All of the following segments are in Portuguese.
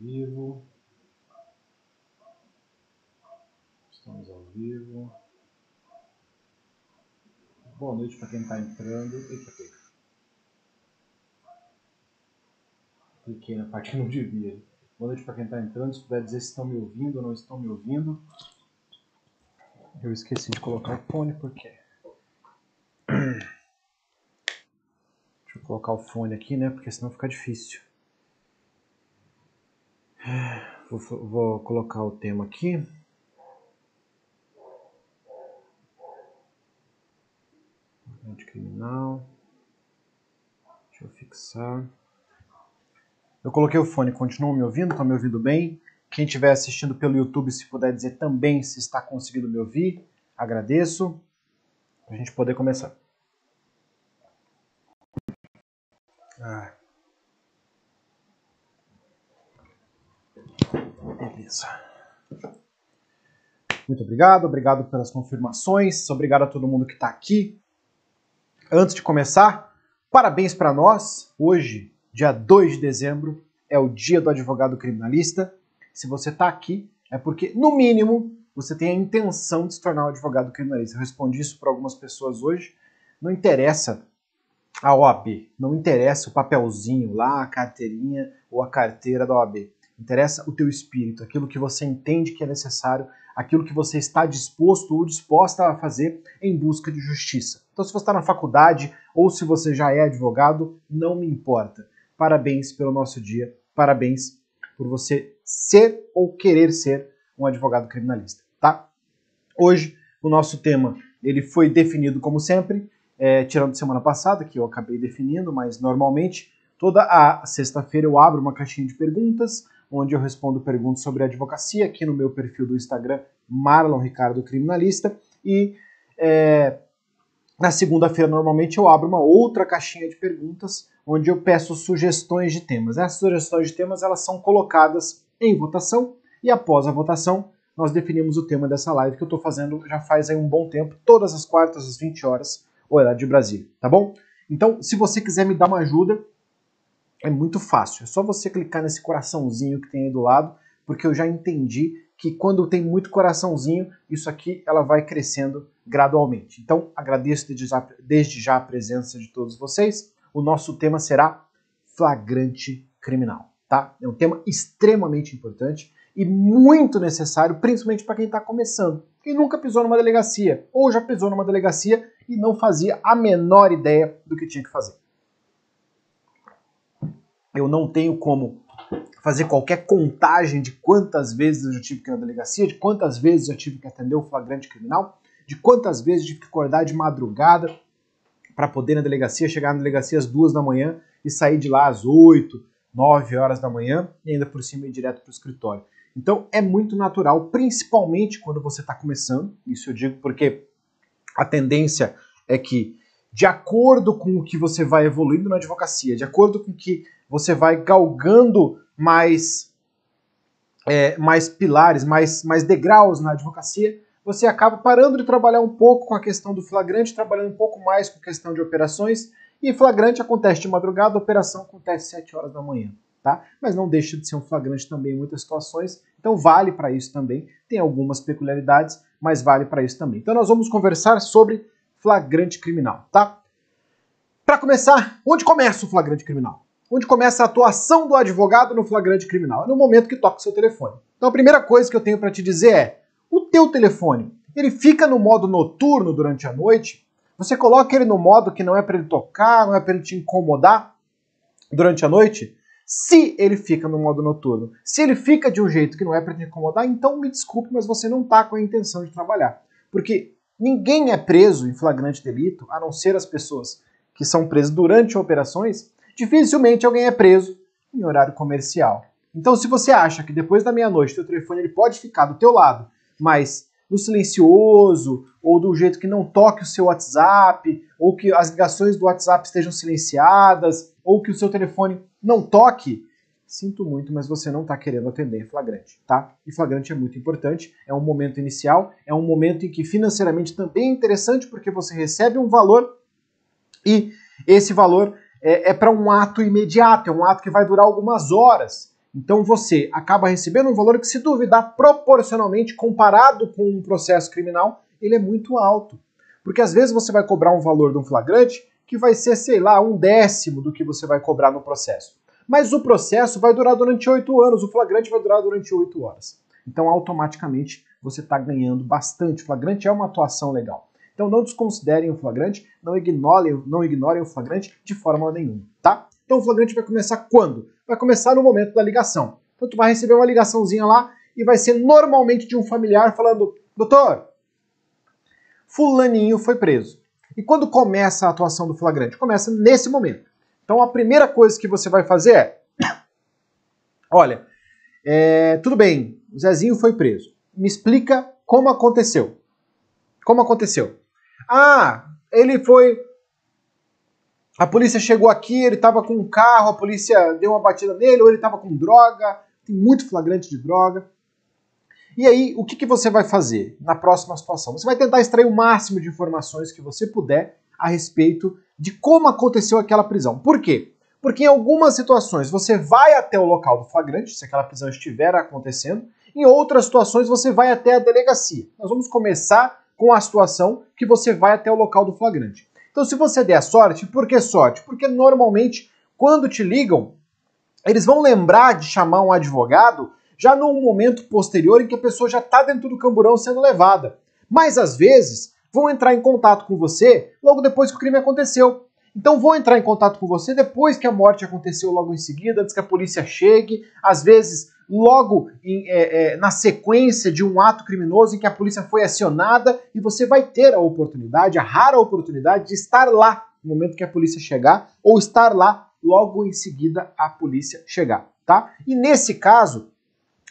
vivo. Estamos ao vivo. Boa noite para quem está entrando. Eita, eita. Cliquei na parte que não devia. Boa noite para quem está entrando. Se puder dizer se estão me ouvindo ou não estão me ouvindo. Eu esqueci de colocar o fone porque. Deixa eu colocar o fone aqui, né? Porque senão fica difícil. Vou, vou colocar o tema aqui. Criminal. Deixa eu fixar. Eu coloquei o fone, continuam me ouvindo? Estão me ouvindo bem? Quem estiver assistindo pelo YouTube, se puder dizer também se está conseguindo me ouvir, agradeço. Para a gente poder começar. Ah. Beleza. Muito obrigado, obrigado pelas confirmações, obrigado a todo mundo que está aqui. Antes de começar, parabéns para nós. Hoje, dia 2 de dezembro, é o dia do advogado criminalista. Se você está aqui, é porque, no mínimo, você tem a intenção de se tornar um advogado criminalista. Eu respondi isso para algumas pessoas hoje. Não interessa a OAB, não interessa o papelzinho lá, a carteirinha ou a carteira da OAB. Interessa o teu espírito, aquilo que você entende que é necessário, aquilo que você está disposto ou disposta a fazer em busca de justiça. Então, se você está na faculdade ou se você já é advogado, não me importa. Parabéns pelo nosso dia, parabéns por você ser ou querer ser um advogado criminalista, tá? Hoje, o nosso tema ele foi definido como sempre, é, tirando semana passada, que eu acabei definindo, mas normalmente toda a sexta-feira eu abro uma caixinha de perguntas onde eu respondo perguntas sobre advocacia aqui no meu perfil do Instagram, Marlon Ricardo Criminalista. E é, na segunda-feira, normalmente, eu abro uma outra caixinha de perguntas, onde eu peço sugestões de temas. Essas sugestões de temas elas são colocadas em votação e após a votação nós definimos o tema dessa live que eu estou fazendo já faz aí um bom tempo, todas as quartas às 20 horas, horário de Brasília, tá bom? Então, se você quiser me dar uma ajuda, é muito fácil. É só você clicar nesse coraçãozinho que tem aí do lado, porque eu já entendi que quando tem muito coraçãozinho, isso aqui ela vai crescendo gradualmente. Então, agradeço desde já, desde já a presença de todos vocês. O nosso tema será flagrante criminal, tá? É um tema extremamente importante e muito necessário, principalmente para quem está começando. Quem nunca pisou numa delegacia ou já pisou numa delegacia e não fazia a menor ideia do que tinha que fazer eu não tenho como fazer qualquer contagem de quantas vezes eu tive que ir na delegacia, de quantas vezes eu tive que atender o flagrante criminal, de quantas vezes eu tive que acordar de madrugada para poder ir na delegacia, chegar na delegacia às duas da manhã e sair de lá às oito, nove horas da manhã e ainda por cima ir direto para o escritório. Então é muito natural, principalmente quando você está começando, isso eu digo porque a tendência é que, de acordo com o que você vai evoluindo na advocacia, de acordo com que você vai galgando mais, é, mais pilares, mais, mais degraus na advocacia, você acaba parando de trabalhar um pouco com a questão do flagrante, trabalhando um pouco mais com a questão de operações, e flagrante acontece de madrugada, operação acontece às 7 horas da manhã. Tá? Mas não deixa de ser um flagrante também em muitas situações, então vale para isso também. Tem algumas peculiaridades, mas vale para isso também. Então nós vamos conversar sobre flagrante criminal, tá? Para começar, onde começa o flagrante criminal? Onde começa a atuação do advogado no flagrante criminal. É no momento que toca o seu telefone. Então a primeira coisa que eu tenho para te dizer é: o teu telefone, ele fica no modo noturno durante a noite? Você coloca ele no modo que não é para ele tocar, não é para ele te incomodar durante a noite? Se ele fica no modo noturno, se ele fica de um jeito que não é para te incomodar, então me desculpe, mas você não está com a intenção de trabalhar. Porque ninguém é preso em flagrante delito, a não ser as pessoas que são presas durante operações dificilmente alguém é preso em horário comercial. Então, se você acha que depois da meia-noite o telefone ele pode ficar do teu lado, mas no silencioso, ou do jeito que não toque o seu WhatsApp, ou que as ligações do WhatsApp estejam silenciadas, ou que o seu telefone não toque, sinto muito, mas você não está querendo atender flagrante, tá? E flagrante é muito importante, é um momento inicial, é um momento em que financeiramente também é interessante porque você recebe um valor e esse valor é, é para um ato imediato, é um ato que vai durar algumas horas. Então você acaba recebendo um valor que, se duvidar, proporcionalmente comparado com um processo criminal, ele é muito alto. Porque às vezes você vai cobrar um valor de um flagrante que vai ser, sei lá, um décimo do que você vai cobrar no processo. Mas o processo vai durar durante oito anos, o flagrante vai durar durante oito horas. Então, automaticamente, você está ganhando bastante. O flagrante é uma atuação legal. Então, não desconsiderem o flagrante, não ignorem, não ignorem o flagrante de forma nenhuma, tá? Então, o flagrante vai começar quando? Vai começar no momento da ligação. Então, tu vai receber uma ligaçãozinha lá e vai ser normalmente de um familiar falando: Doutor, Fulaninho foi preso. E quando começa a atuação do flagrante? Começa nesse momento. Então a primeira coisa que você vai fazer é: olha, é, tudo bem, Zezinho foi preso. Me explica como aconteceu. Como aconteceu? Ah, ele foi. A polícia chegou aqui, ele estava com um carro, a polícia deu uma batida nele, ou ele estava com droga, tem muito flagrante de droga. E aí, o que, que você vai fazer na próxima situação? Você vai tentar extrair o máximo de informações que você puder a respeito de como aconteceu aquela prisão. Por quê? Porque em algumas situações você vai até o local do flagrante, se aquela prisão estiver acontecendo, em outras situações você vai até a delegacia. Nós vamos começar com a situação que você vai até o local do flagrante. Então, se você der sorte, por que sorte? Porque normalmente, quando te ligam, eles vão lembrar de chamar um advogado já num momento posterior em que a pessoa já está dentro do camburão sendo levada. Mas às vezes vão entrar em contato com você logo depois que o crime aconteceu. Então vão entrar em contato com você depois que a morte aconteceu logo em seguida, antes que a polícia chegue, às vezes logo em, é, é, na sequência de um ato criminoso em que a polícia foi acionada e você vai ter a oportunidade, a rara oportunidade de estar lá no momento que a polícia chegar ou estar lá logo em seguida a polícia chegar, tá? E nesse caso,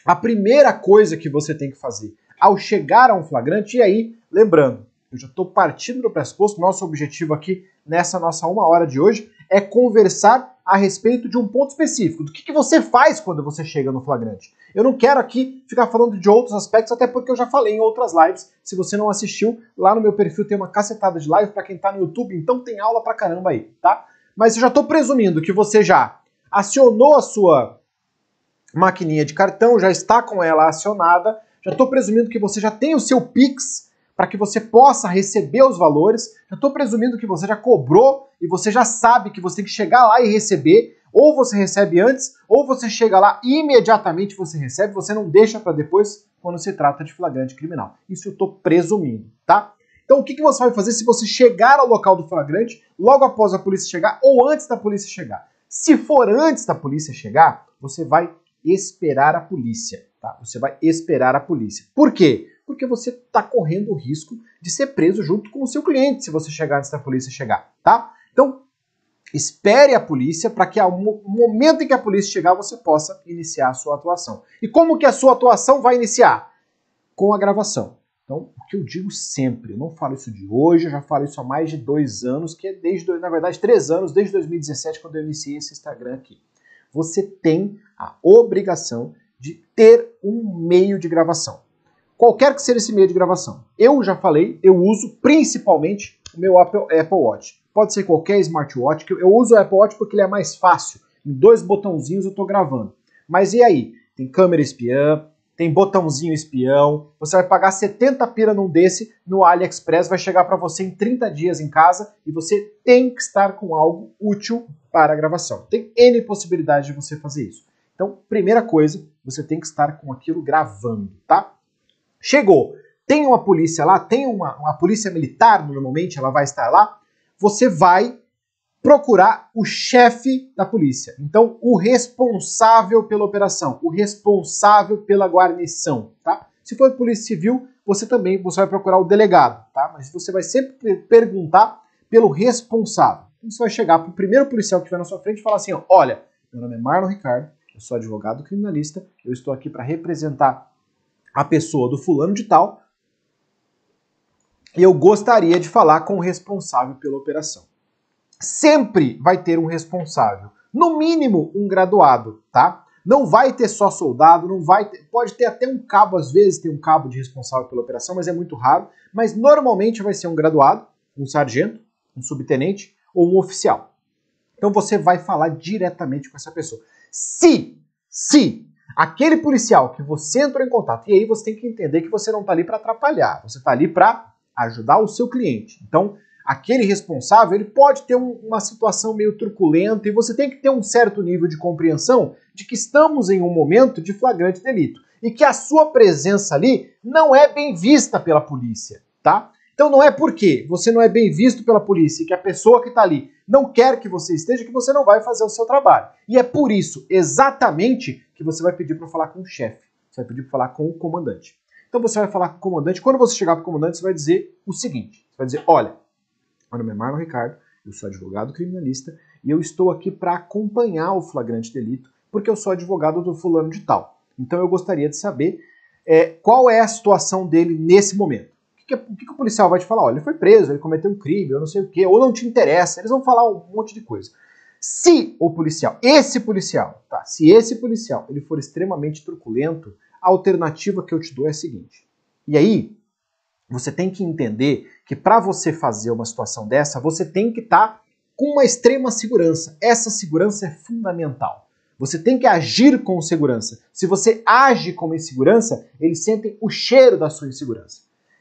a primeira coisa que você tem que fazer ao chegar a um flagrante, e aí, lembrando, eu já estou partindo do pressuposto, nosso objetivo aqui nessa nossa uma hora de hoje é conversar a respeito de um ponto específico, do que, que você faz quando você chega no flagrante. Eu não quero aqui ficar falando de outros aspectos, até porque eu já falei em outras lives. Se você não assistiu, lá no meu perfil tem uma cacetada de live para quem está no YouTube, então tem aula pra caramba aí, tá? Mas eu já estou presumindo que você já acionou a sua maquininha de cartão, já está com ela acionada. Já estou presumindo que você já tem o seu Pix para que você possa receber os valores. Já estou presumindo que você já cobrou e você já sabe que você tem que chegar lá e receber. Ou você recebe antes, ou você chega lá e imediatamente você recebe, você não deixa para depois quando se trata de flagrante criminal. Isso eu estou presumindo, tá? Então o que, que você vai fazer se você chegar ao local do flagrante logo após a polícia chegar ou antes da polícia chegar? Se for antes da polícia chegar, você vai esperar a polícia, tá? Você vai esperar a polícia. Por quê? Porque você está correndo o risco de ser preso junto com o seu cliente se você chegar antes da polícia chegar, tá? Então, espere a polícia para que ao momento em que a polícia chegar você possa iniciar a sua atuação. E como que a sua atuação vai iniciar? Com a gravação. Então, o que eu digo sempre, eu não falo isso de hoje, eu já falo isso há mais de dois anos, que é desde, na verdade, três anos, desde 2017, quando eu iniciei esse Instagram aqui você tem a obrigação de ter um meio de gravação. Qualquer que seja esse meio de gravação. Eu já falei, eu uso principalmente o meu Apple, Apple Watch. Pode ser qualquer smartwatch, que eu uso o Apple Watch porque ele é mais fácil. Em dois botãozinhos eu estou gravando. Mas e aí? Tem câmera espiã, tem botãozinho espião. Você vai pagar 70 pira num desse no AliExpress, vai chegar para você em 30 dias em casa e você tem que estar com algo útil para a gravação. Tem N possibilidades de você fazer isso. Então, primeira coisa, você tem que estar com aquilo gravando, tá? Chegou, tem uma polícia lá, tem uma, uma polícia militar, normalmente ela vai estar lá, você vai procurar o chefe da polícia. Então, o responsável pela operação, o responsável pela guarnição, tá? Se for polícia civil, você também você vai procurar o delegado, tá? Mas você vai sempre perguntar pelo responsável. Então, você vai chegar para o primeiro policial que estiver na sua frente e falar assim: ó, olha, meu nome é Marlon Ricardo, eu sou advogado criminalista, eu estou aqui para representar a pessoa do fulano de tal e eu gostaria de falar com o responsável pela operação. Sempre vai ter um responsável, no mínimo um graduado, tá? Não vai ter só soldado, não vai ter, pode ter até um cabo às vezes, tem um cabo de responsável pela operação, mas é muito raro, mas normalmente vai ser um graduado, um sargento, um subtenente ou um oficial. Então você vai falar diretamente com essa pessoa. Se se aquele policial que você entrou em contato, e aí você tem que entender que você não está ali para atrapalhar, você está ali para ajudar o seu cliente. Então, aquele responsável ele pode ter um, uma situação meio truculenta e você tem que ter um certo nível de compreensão de que estamos em um momento de flagrante delito e que a sua presença ali não é bem vista pela polícia, tá? Então não é porque você não é bem visto pela polícia que a pessoa que está ali não quer que você esteja que você não vai fazer o seu trabalho. E é por isso, exatamente, que você vai pedir para falar com o chefe. Você vai pedir para falar com o comandante. Então você vai falar com o comandante. Quando você chegar para o comandante, você vai dizer o seguinte: você vai dizer, olha, meu nome é Marlon Ricardo, eu sou advogado criminalista e eu estou aqui para acompanhar o flagrante delito porque eu sou advogado do fulano de tal. Então eu gostaria de saber é, qual é a situação dele nesse momento que, o que o policial vai te falar? Olha, ele foi preso, ele cometeu um crime, eu não sei o quê, ou não te interessa, eles vão falar um monte de coisa. Se o policial, esse policial, tá? Se esse policial ele for extremamente truculento, a alternativa que eu te dou é a seguinte. E aí, você tem que entender que para você fazer uma situação dessa, você tem que estar tá com uma extrema segurança. Essa segurança é fundamental. Você tem que agir com segurança. Se você age com insegurança, eles sentem o cheiro da sua insegurança.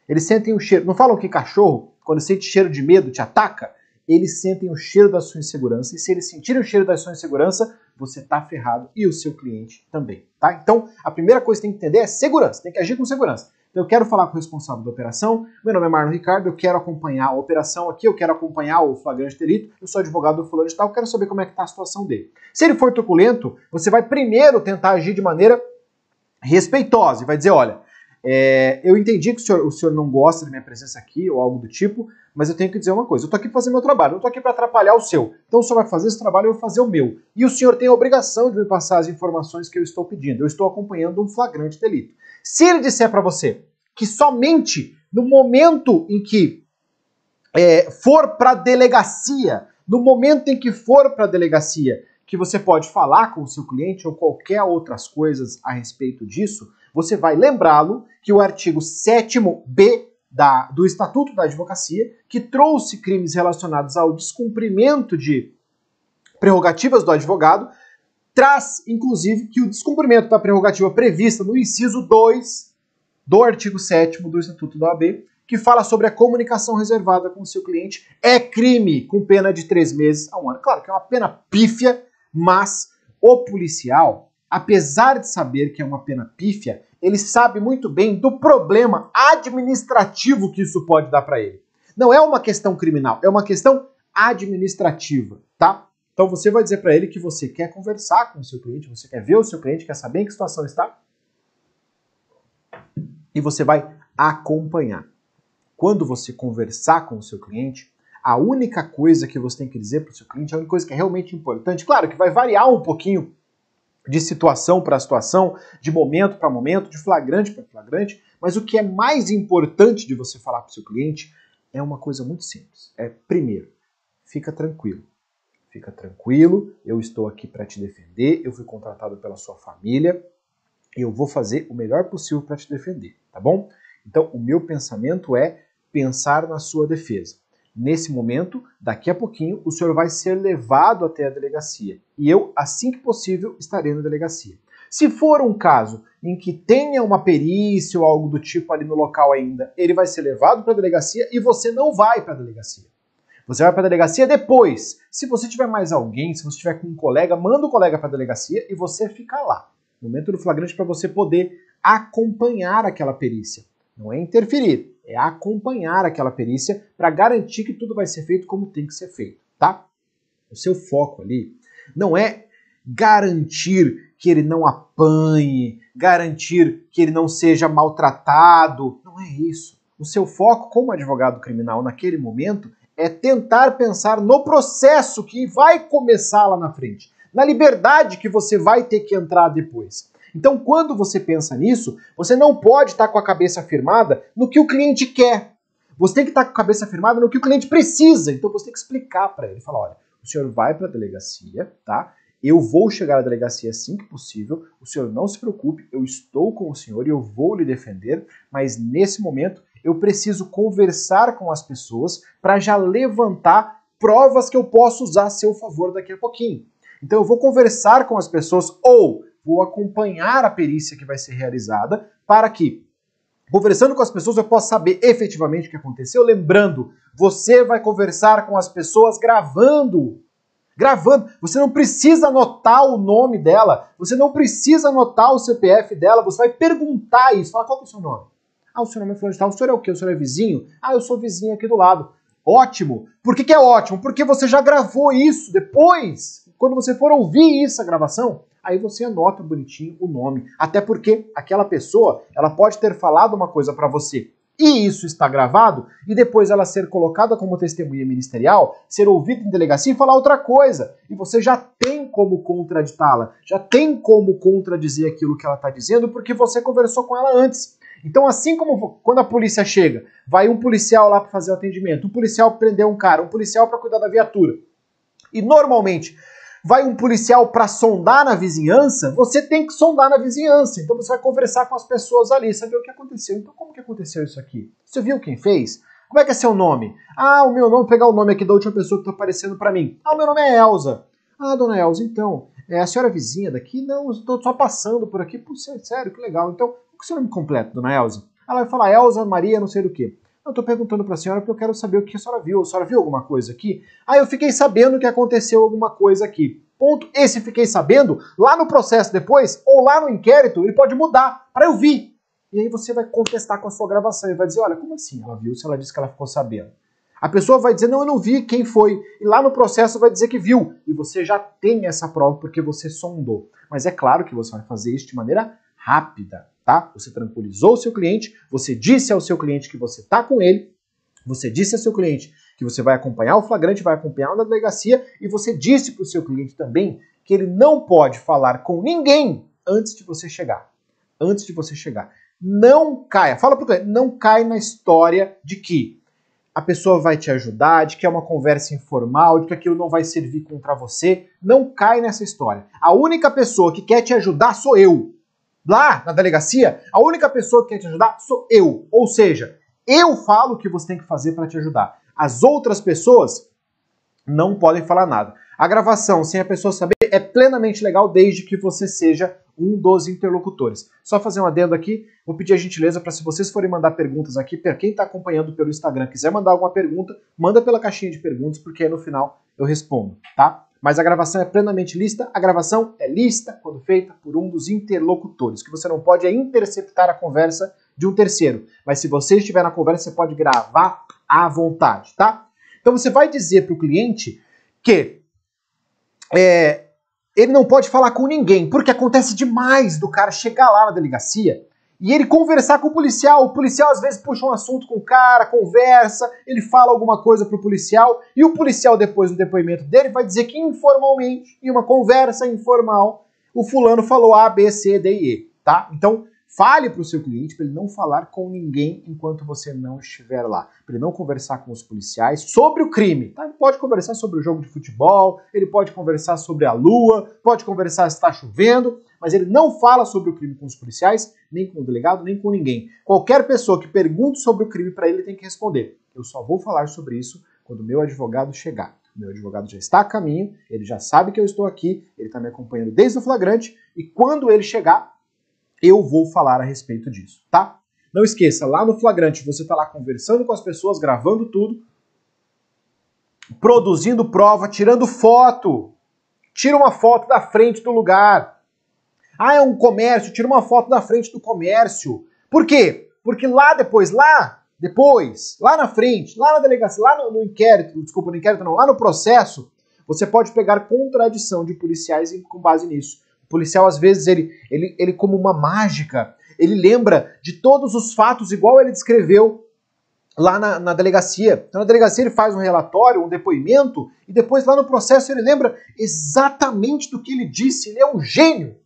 Eles sentem o cheiro. Não falam que cachorro, quando sente cheiro de medo, te ataca? Eles sentem o cheiro da sua insegurança. E se eles sentirem o cheiro da sua insegurança, você tá ferrado e o seu cliente também, tá? Então, a primeira coisa que tem que entender é segurança. Tem que agir com segurança. Então, eu quero falar com o responsável da operação. Meu nome é Marlon Ricardo. Eu quero acompanhar a operação aqui. Eu quero acompanhar o flagrante delito. Eu sou advogado do fulano de tal. Eu quero saber como é que tá a situação dele. Se ele for truculento, você vai primeiro tentar agir de maneira respeitosa e vai dizer, olha, é, eu entendi que o senhor, o senhor não gosta da minha presença aqui ou algo do tipo, mas eu tenho que dizer uma coisa: eu estou aqui fazer meu trabalho, não estou aqui para atrapalhar o seu. Então o senhor vai fazer esse trabalho, eu vou fazer o meu. E o senhor tem a obrigação de me passar as informações que eu estou pedindo. Eu estou acompanhando um flagrante delito. Se ele disser para você que somente no momento em que é, for para a delegacia, no momento em que for para a delegacia, que você pode falar com o seu cliente ou qualquer outras coisas a respeito disso, você vai lembrá-lo que o artigo 7b da, do Estatuto da Advocacia, que trouxe crimes relacionados ao descumprimento de prerrogativas do advogado, traz, inclusive, que o descumprimento da prerrogativa prevista no inciso 2 do artigo 7 do Estatuto da OAB, que fala sobre a comunicação reservada com o seu cliente, é crime com pena de três meses a um ano. Claro que é uma pena pífia, mas o policial apesar de saber que é uma pena pífia, ele sabe muito bem do problema administrativo que isso pode dar para ele. Não é uma questão criminal, é uma questão administrativa, tá? Então você vai dizer para ele que você quer conversar com o seu cliente, você quer ver o seu cliente, quer saber em que situação está, e você vai acompanhar. Quando você conversar com o seu cliente, a única coisa que você tem que dizer para o seu cliente, a única coisa que é realmente importante, claro que vai variar um pouquinho de situação para situação, de momento para momento, de flagrante para flagrante, mas o que é mais importante de você falar para o seu cliente é uma coisa muito simples. É, primeiro, fica tranquilo. Fica tranquilo, eu estou aqui para te defender, eu fui contratado pela sua família e eu vou fazer o melhor possível para te defender, tá bom? Então, o meu pensamento é pensar na sua defesa. Nesse momento, daqui a pouquinho, o senhor vai ser levado até a delegacia e eu, assim que possível, estarei na delegacia. Se for um caso em que tenha uma perícia ou algo do tipo ali no local ainda, ele vai ser levado para a delegacia e você não vai para a delegacia. Você vai para a delegacia depois. Se você tiver mais alguém, se você tiver com um colega, manda o colega para a delegacia e você fica lá. Momento do flagrante para você poder acompanhar aquela perícia. Não é interferir, é acompanhar aquela perícia para garantir que tudo vai ser feito como tem que ser feito, tá? O seu foco ali não é garantir que ele não apanhe, garantir que ele não seja maltratado, não é isso. O seu foco como advogado criminal naquele momento é tentar pensar no processo que vai começar lá na frente, na liberdade que você vai ter que entrar depois. Então, quando você pensa nisso, você não pode estar com a cabeça firmada no que o cliente quer. Você tem que estar com a cabeça firmada no que o cliente precisa. Então, você tem que explicar para ele. Falar, olha, o senhor vai para a delegacia, tá? Eu vou chegar à delegacia assim que possível. O senhor não se preocupe, eu estou com o senhor e eu vou lhe defender, mas nesse momento eu preciso conversar com as pessoas para já levantar provas que eu posso usar a seu favor daqui a pouquinho. Então eu vou conversar com as pessoas ou vou acompanhar a perícia que vai ser realizada para que, conversando com as pessoas, eu possa saber efetivamente o que aconteceu. Lembrando, você vai conversar com as pessoas gravando. Gravando. Você não precisa anotar o nome dela, você não precisa anotar o CPF dela, você vai perguntar isso. Fala, qual é o seu nome? Ah, o seu nome é fulano de tal. O senhor é o quê? O senhor é vizinho? Ah, eu sou vizinho aqui do lado. Ótimo. Por que, que é ótimo? Porque você já gravou isso depois. Quando você for ouvir essa gravação, aí você anota bonitinho o nome. Até porque aquela pessoa, ela pode ter falado uma coisa para você e isso está gravado, e depois ela ser colocada como testemunha ministerial, ser ouvida em delegacia e falar outra coisa. E você já tem como contraditá-la, já tem como contradizer aquilo que ela está dizendo, porque você conversou com ela antes. Então, assim como quando a polícia chega, vai um policial lá para fazer o atendimento, um policial prender um cara, um policial para cuidar da viatura. E normalmente vai um policial para sondar na vizinhança, você tem que sondar na vizinhança. Então você vai conversar com as pessoas ali, saber o que aconteceu. Então, como que aconteceu isso aqui? Você viu quem fez? Como é que é seu nome? Ah, o meu nome, pegar o nome aqui da última pessoa que está aparecendo para mim. Ah, o meu nome é Elza. Ah, dona Elza, então, é a senhora vizinha daqui? Não, estou só passando por aqui. Pô, sério, que legal. Então, qual é o seu nome completo, dona Elza? Ela vai falar Elza Maria, não sei do que. Eu estou perguntando para a senhora porque eu quero saber o que a senhora viu. A senhora viu alguma coisa aqui? Ah, eu fiquei sabendo que aconteceu alguma coisa aqui. Ponto. Esse fiquei sabendo, lá no processo depois, ou lá no inquérito, ele pode mudar para eu vi. E aí você vai contestar com a sua gravação e vai dizer, olha, como assim ela viu se ela disse que ela ficou sabendo? A pessoa vai dizer, não, eu não vi quem foi. E lá no processo vai dizer que viu. E você já tem essa prova porque você sondou. Mas é claro que você vai fazer isso de maneira rápida, tá? Você tranquilizou o seu cliente, você disse ao seu cliente que você tá com ele, você disse ao seu cliente que você vai acompanhar o flagrante, vai acompanhar na delegacia e você disse para o seu cliente também que ele não pode falar com ninguém antes de você chegar. Antes de você chegar. Não caia, fala para o cliente, não cai na história de que a pessoa vai te ajudar, de que é uma conversa informal, de que aquilo não vai servir contra você. Não cai nessa história. A única pessoa que quer te ajudar sou eu. Lá na delegacia, a única pessoa que quer te ajudar sou eu. Ou seja, eu falo o que você tem que fazer para te ajudar. As outras pessoas não podem falar nada. A gravação, sem a pessoa saber, é plenamente legal desde que você seja um dos interlocutores. Só fazer um adendo aqui, vou pedir a gentileza para se vocês forem mandar perguntas aqui, para quem está acompanhando pelo Instagram, quiser mandar alguma pergunta, manda pela caixinha de perguntas, porque aí no final eu respondo, tá? Mas a gravação é plenamente lista. A gravação é lista quando feita por um dos interlocutores. O que você não pode é interceptar a conversa de um terceiro. Mas se você estiver na conversa, você pode gravar à vontade, tá? Então você vai dizer para o cliente que é, ele não pode falar com ninguém, porque acontece demais do cara chegar lá na delegacia e ele conversar com o policial. O policial às vezes puxa um assunto com o cara, conversa, ele fala alguma coisa pro policial e o policial depois no depoimento dele vai dizer que informalmente, em uma conversa informal, o fulano falou A, B, C, D e E, tá? Então, Fale para o seu cliente para ele não falar com ninguém enquanto você não estiver lá. Para ele não conversar com os policiais sobre o crime. Tá? Ele pode conversar sobre o jogo de futebol, ele pode conversar sobre a lua, pode conversar se está chovendo, mas ele não fala sobre o crime com os policiais, nem com o delegado, nem com ninguém. Qualquer pessoa que pergunte sobre o crime para ele, tem que responder. Eu só vou falar sobre isso quando o meu advogado chegar. Meu advogado já está a caminho, ele já sabe que eu estou aqui, ele está me acompanhando desde o flagrante, e quando ele chegar, eu vou falar a respeito disso, tá? Não esqueça, lá no flagrante você está lá conversando com as pessoas, gravando tudo, produzindo prova, tirando foto. Tira uma foto da frente do lugar. Ah, é um comércio, tira uma foto da frente do comércio. Por quê? Porque lá depois, lá, depois, lá na frente, lá na delegacia, lá no, no inquérito, desculpa, no inquérito não, lá no processo, você pode pegar contradição de policiais com base nisso policial, às vezes, ele, ele, ele como uma mágica, ele lembra de todos os fatos igual ele descreveu lá na, na, delegacia. Então, na delegacia ele faz um relatório, um depoimento, e depois lá no processo ele lembra exatamente do que ele disse. Ele é um gênio.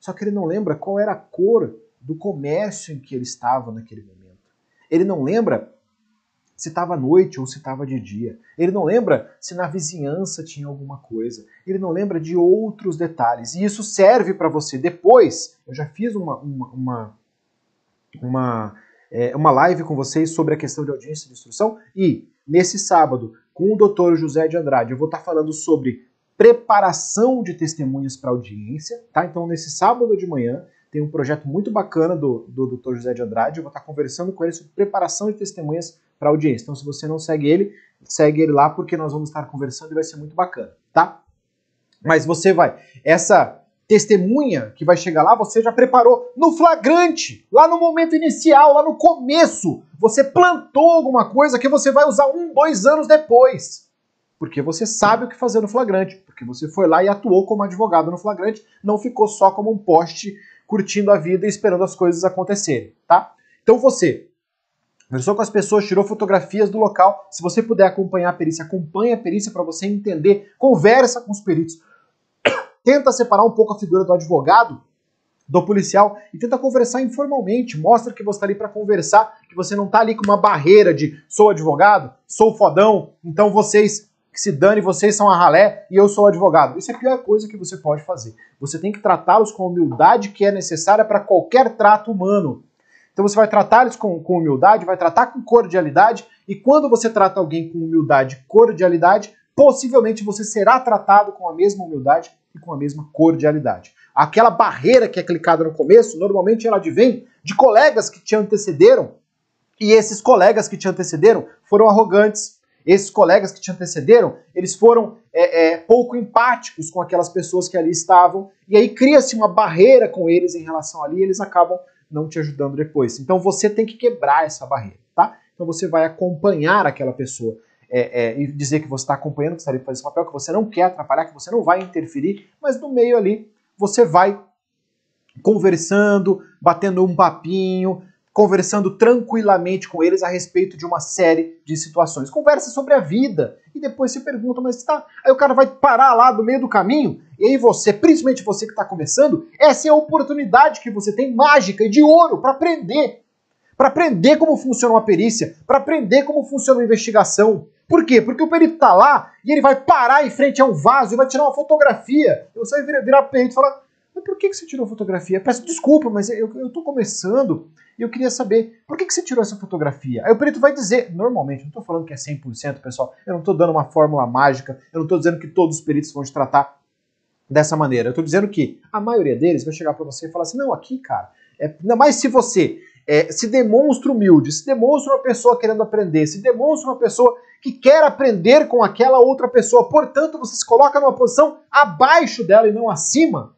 Só que ele não lembra qual era a cor do comércio em que ele estava naquele momento. Ele não lembra se estava à noite ou se estava de dia. Ele não lembra se na vizinhança tinha alguma coisa. Ele não lembra de outros detalhes. E isso serve para você depois. Eu já fiz uma, uma, uma, uma, é, uma live com vocês sobre a questão de audiência de instrução. E nesse sábado, com o doutor José de Andrade, eu vou estar tá falando sobre preparação de testemunhas para audiência, tá? Então, nesse sábado de manhã, tem um projeto muito bacana do, do Dr. José de Andrade. Eu vou estar conversando com ele sobre preparação de testemunhas para audiência. Então, se você não segue ele, segue ele lá porque nós vamos estar conversando e vai ser muito bacana, tá? Mas você vai. Essa testemunha que vai chegar lá, você já preparou no flagrante, lá no momento inicial, lá no começo. Você plantou alguma coisa que você vai usar um, dois anos depois. Porque você sabe o que fazer no flagrante. Porque você foi lá e atuou como advogado no flagrante, não ficou só como um poste curtindo a vida e esperando as coisas acontecerem, tá? Então você conversou com as pessoas, tirou fotografias do local. Se você puder acompanhar a perícia, acompanhe a perícia para você entender. Conversa com os peritos. Tenta separar um pouco a figura do advogado do policial e tenta conversar informalmente. Mostra que você está ali para conversar, que você não está ali com uma barreira de sou advogado, sou fodão, então vocês que se dane, vocês são a ralé e eu sou advogado. Isso é a pior coisa que você pode fazer. Você tem que tratá-los com a humildade que é necessária para qualquer trato humano. Então você vai tratar eles com, com humildade, vai tratar com cordialidade, e quando você trata alguém com humildade e cordialidade, possivelmente você será tratado com a mesma humildade e com a mesma cordialidade. Aquela barreira que é clicada no começo, normalmente ela advém de colegas que te antecederam, e esses colegas que te antecederam foram arrogantes, esses colegas que te antecederam, eles foram é, é, pouco empáticos com aquelas pessoas que ali estavam, e aí cria-se uma barreira com eles em relação ali, e eles acabam não te ajudando depois. Então você tem que quebrar essa barreira, tá? Então você vai acompanhar aquela pessoa é, é, e dizer que você está acompanhando, que está ali fazer esse papel, que você não quer atrapalhar, que você não vai interferir, mas no meio ali você vai conversando, batendo um papinho, conversando tranquilamente com eles a respeito de uma série de situações. Conversa sobre a vida e depois se pergunta, mas tá. Aí o cara vai parar lá no meio do caminho e aí você, principalmente você que está começando, essa é a oportunidade que você tem mágica e de ouro para aprender. Para aprender como funciona uma perícia, para aprender como funciona uma investigação. Por quê? Porque o perito tá lá e ele vai parar em frente a um vaso e vai tirar uma fotografia. E você vai virar, virar perito e falar: Mas por que, que você tirou fotografia? Peço desculpa, mas eu, eu tô começando e eu queria saber por que, que você tirou essa fotografia. Aí o perito vai dizer, normalmente, não estou falando que é 100%, pessoal, eu não estou dando uma fórmula mágica, eu não estou dizendo que todos os peritos vão te tratar dessa maneira. Eu estou dizendo que a maioria deles vai chegar para você e falar assim: não, aqui, cara, é, mais se você é, se demonstra humilde, se demonstra uma pessoa querendo aprender, se demonstra uma pessoa que quer aprender com aquela outra pessoa, portanto, você se coloca numa posição abaixo dela e não acima,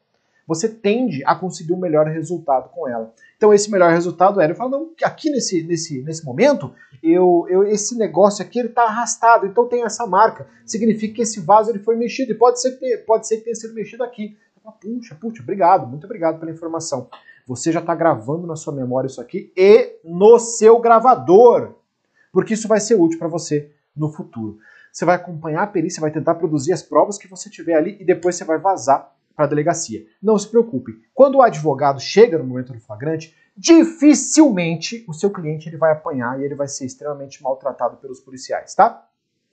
você tende a conseguir um melhor resultado com ela. Então esse melhor resultado era, eu falo, não, aqui nesse, nesse, nesse momento, eu, eu, esse negócio aqui ele está arrastado, então tem essa marca. Significa que esse vaso ele foi mexido, e pode ser, que, pode ser que tenha sido mexido aqui. Falo, puxa, puxa, obrigado, muito obrigado pela informação. Você já está gravando na sua memória isso aqui e no seu gravador, porque isso vai ser útil para você no futuro. Você vai acompanhar a perícia, vai tentar produzir as provas que você tiver ali e depois você vai vazar para a delegacia. Não se preocupe, quando o advogado chega no momento do flagrante, dificilmente o seu cliente ele vai apanhar e ele vai ser extremamente maltratado pelos policiais, tá?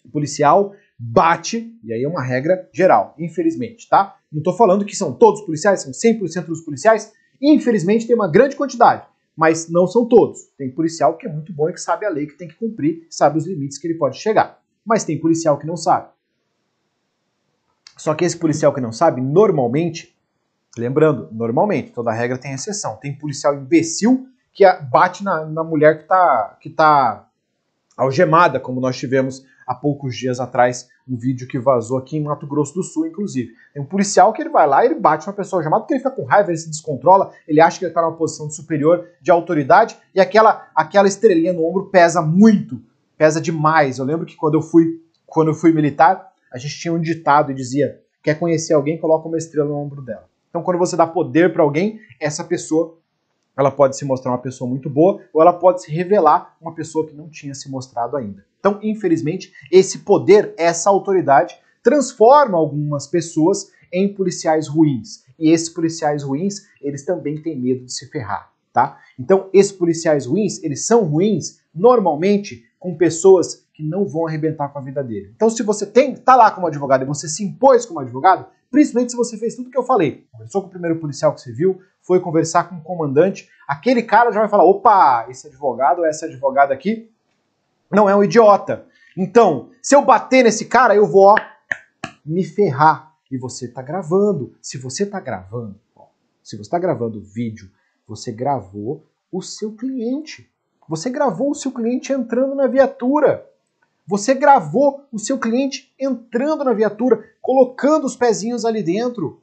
O policial bate, e aí é uma regra geral, infelizmente, tá? Não estou falando que são todos os policiais, são 100% dos policiais, infelizmente tem uma grande quantidade, mas não são todos. Tem policial que é muito bom e que sabe a lei que tem que cumprir, sabe os limites que ele pode chegar. Mas tem policial que não sabe. Só que esse policial que não sabe, normalmente, lembrando, normalmente, toda regra tem exceção. Tem policial imbecil que bate na, na mulher que está que tá algemada, como nós tivemos há poucos dias atrás, um vídeo que vazou aqui em Mato Grosso do Sul, inclusive. Tem um policial que ele vai lá e ele bate uma pessoa algemada porque ele fica com raiva, ele se descontrola, ele acha que ele está numa posição superior, de autoridade, e aquela, aquela estrelinha no ombro pesa muito, pesa demais. Eu lembro que quando eu fui, quando eu fui militar, a gente tinha um ditado e dizia: quer conhecer alguém, coloca uma estrela no ombro dela. Então, quando você dá poder para alguém, essa pessoa ela pode se mostrar uma pessoa muito boa ou ela pode se revelar uma pessoa que não tinha se mostrado ainda. Então, infelizmente, esse poder, essa autoridade, transforma algumas pessoas em policiais ruins. E esses policiais ruins, eles também têm medo de se ferrar, tá? Então, esses policiais ruins, eles são ruins normalmente com pessoas que não vão arrebentar com a vida dele. Então, se você tem, tá lá como advogado e você se impôs como advogado, principalmente se você fez tudo que eu falei, conversou com o primeiro policial que você viu, foi conversar com o comandante, aquele cara já vai falar: opa, esse advogado essa advogada aqui não é um idiota. Então, se eu bater nesse cara, eu vou ó, me ferrar. e você está gravando. Se você está gravando, ó, se você está gravando vídeo, você gravou o seu cliente. Você gravou o seu cliente entrando na viatura. Você gravou o seu cliente entrando na viatura, colocando os pezinhos ali dentro.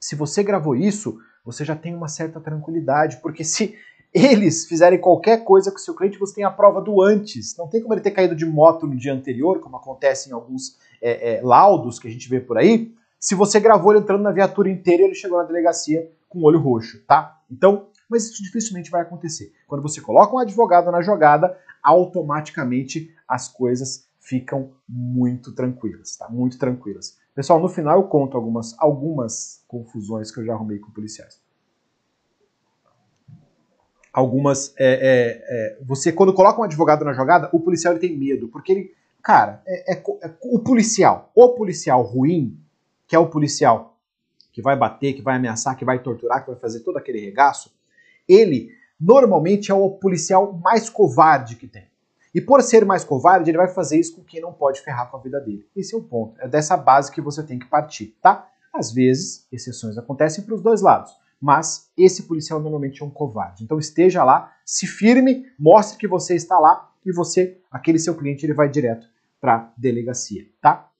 Se você gravou isso, você já tem uma certa tranquilidade, porque se eles fizerem qualquer coisa com o seu cliente, você tem a prova do antes. Não tem como ele ter caído de moto no dia anterior, como acontece em alguns é, é, laudos que a gente vê por aí. Se você gravou ele entrando na viatura inteira ele chegou na delegacia com o olho roxo, tá? Então, mas isso dificilmente vai acontecer. Quando você coloca um advogado na jogada, automaticamente as coisas ficam muito tranquilas, tá? Muito tranquilas. Pessoal, no final eu conto algumas, algumas confusões que eu já arrumei com policiais. Algumas. É, é, é, você, quando coloca um advogado na jogada, o policial ele tem medo, porque ele. Cara, é, é, é, o policial, o policial ruim, que é o policial que vai bater, que vai ameaçar, que vai torturar, que vai fazer todo aquele regaço, ele normalmente é o policial mais covarde que tem. E por ser mais covarde, ele vai fazer isso com quem não pode ferrar com a vida dele. Esse é o ponto. É dessa base que você tem que partir, tá? Às vezes, exceções acontecem para os dois lados, mas esse policial normalmente é um covarde. Então esteja lá, se firme, mostre que você está lá e você, aquele seu cliente, ele vai direto para a delegacia, tá?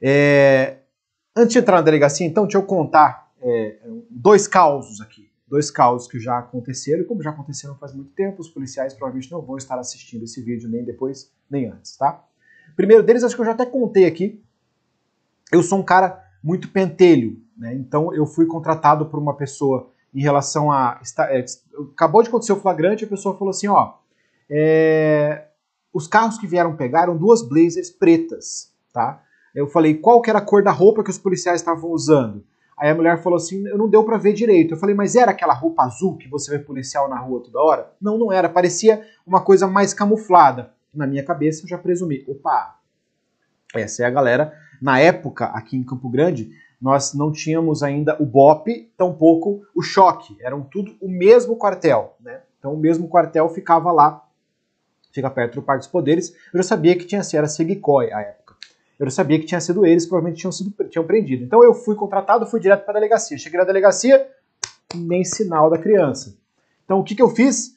É... Antes de entrar na delegacia, então, deixa eu contar é, dois causos aqui dois casos que já aconteceram, e como já aconteceram faz muito tempo, os policiais provavelmente não vão estar assistindo esse vídeo nem depois, nem antes, tá? primeiro deles, acho que eu já até contei aqui, eu sou um cara muito pentelho, né? Então eu fui contratado por uma pessoa em relação a. É, acabou de acontecer o flagrante, a pessoa falou assim: ó, é, os carros que vieram pegar eram duas blazers pretas, tá? Eu falei qual que era a cor da roupa que os policiais estavam usando. Aí a mulher falou assim: eu não deu para ver direito. Eu falei, mas era aquela roupa azul que você vê policial na rua toda hora? Não, não era. Parecia uma coisa mais camuflada. Na minha cabeça eu já presumi: opa, essa é a galera. Na época, aqui em Campo Grande, nós não tínhamos ainda o BOP, tampouco o choque. Eram tudo o mesmo quartel. Né? Então o mesmo quartel ficava lá, fica perto do Parque dos Poderes. Eu já sabia que tinha Segicói a época. Eu não sabia que tinha sido eles, provavelmente tinham sido tinham prendido. Então eu fui contratado, fui direto para a delegacia. Cheguei na delegacia, nem sinal da criança. Então o que, que eu fiz?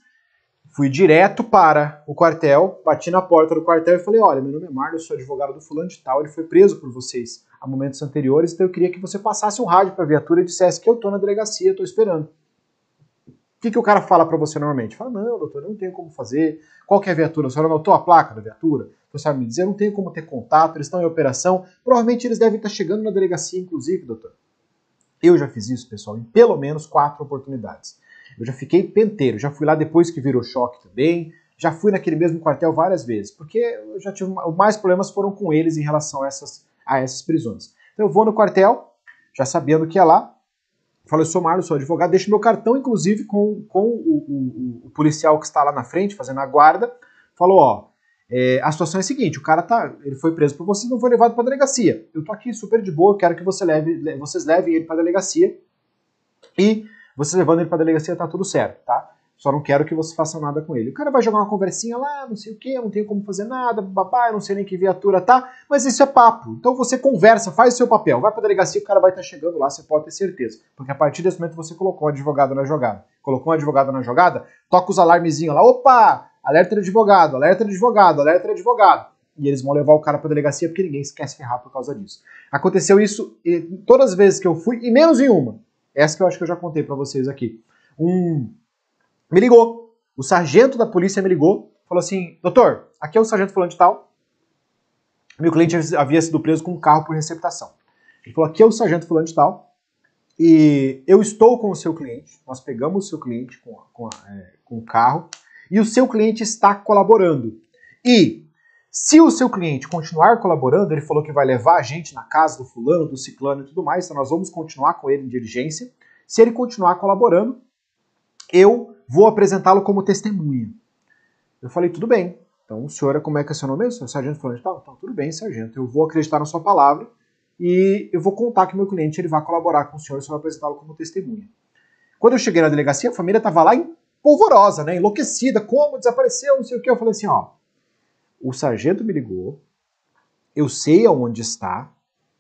Fui direto para o quartel, bati na porta do quartel e falei: Olha, meu nome é Marlon, sou advogado do fulano de tal, ele foi preso por vocês há momentos anteriores, então eu queria que você passasse um rádio para a viatura e dissesse que eu estou na delegacia, estou esperando. O que, que o cara fala para você normalmente? Fala: Não, doutor, eu não tenho como fazer. Qual que é a viatura? Senhora anotou a placa da viatura? Você sabe me dizer, eu não tenho como ter contato, eles estão em operação. Provavelmente eles devem estar chegando na delegacia, inclusive, doutor. Eu já fiz isso, pessoal, em pelo menos quatro oportunidades. Eu já fiquei penteiro, já fui lá depois que virou choque também, já fui naquele mesmo quartel várias vezes, porque eu já tive mais problemas foram com eles em relação a essas, a essas prisões. Então eu vou no quartel, já sabendo que é lá, falo, eu sou Marlon, sou advogado, deixo meu cartão, inclusive, com, com o, o, o policial que está lá na frente, fazendo a guarda, falou, ó, é, a situação é a seguinte: o cara tá, ele foi preso por vocês, não foi levado para delegacia. Eu tô aqui super de boa, eu quero que você leve, vocês levem ele para delegacia e vocês levando ele para delegacia tá tudo certo, tá? Só não quero que você faça nada com ele. O cara vai jogar uma conversinha lá, não sei o que, não tenho como fazer nada, papai, não sei nem que viatura tá, mas isso é papo. Então você conversa, faz o seu papel, vai pra delegacia, o cara vai estar tá chegando lá, você pode ter certeza. Porque a partir desse momento você colocou um advogado na jogada. Colocou um advogado na jogada, toca os alarmezinhos lá, opa, alerta de advogado, alerta de advogado, alerta de advogado. E eles vão levar o cara pra delegacia porque ninguém se ferrar por causa disso. Aconteceu isso todas as vezes que eu fui, e menos em uma. Essa que eu acho que eu já contei para vocês aqui. Um me ligou. O sargento da polícia me ligou, falou assim: Doutor, aqui é o sargento fulano de tal. Meu cliente havia sido preso com um carro por receptação. Ele falou: Aqui é o sargento fulano de tal. E eu estou com o seu cliente. Nós pegamos o seu cliente com, com, é, com o carro. E o seu cliente está colaborando. E se o seu cliente continuar colaborando, ele falou que vai levar a gente na casa do fulano, do ciclano e tudo mais, então nós vamos continuar com ele em diligência. Se ele continuar colaborando, eu vou apresentá-lo como testemunha. Eu falei, tudo bem. Então, o senhor, como é que é seu nome mesmo? Sargento falando de? Então, tudo bem, sargento. Eu vou acreditar na sua palavra e eu vou contar que meu cliente ele vai colaborar com o senhor e o senhor vai apresentá-lo como testemunha. Quando eu cheguei na delegacia, a família estava lá em polvorosa, né? Enlouquecida. Como desapareceu, não sei o que. Eu falei assim, ó. O sargento me ligou. Eu sei aonde está.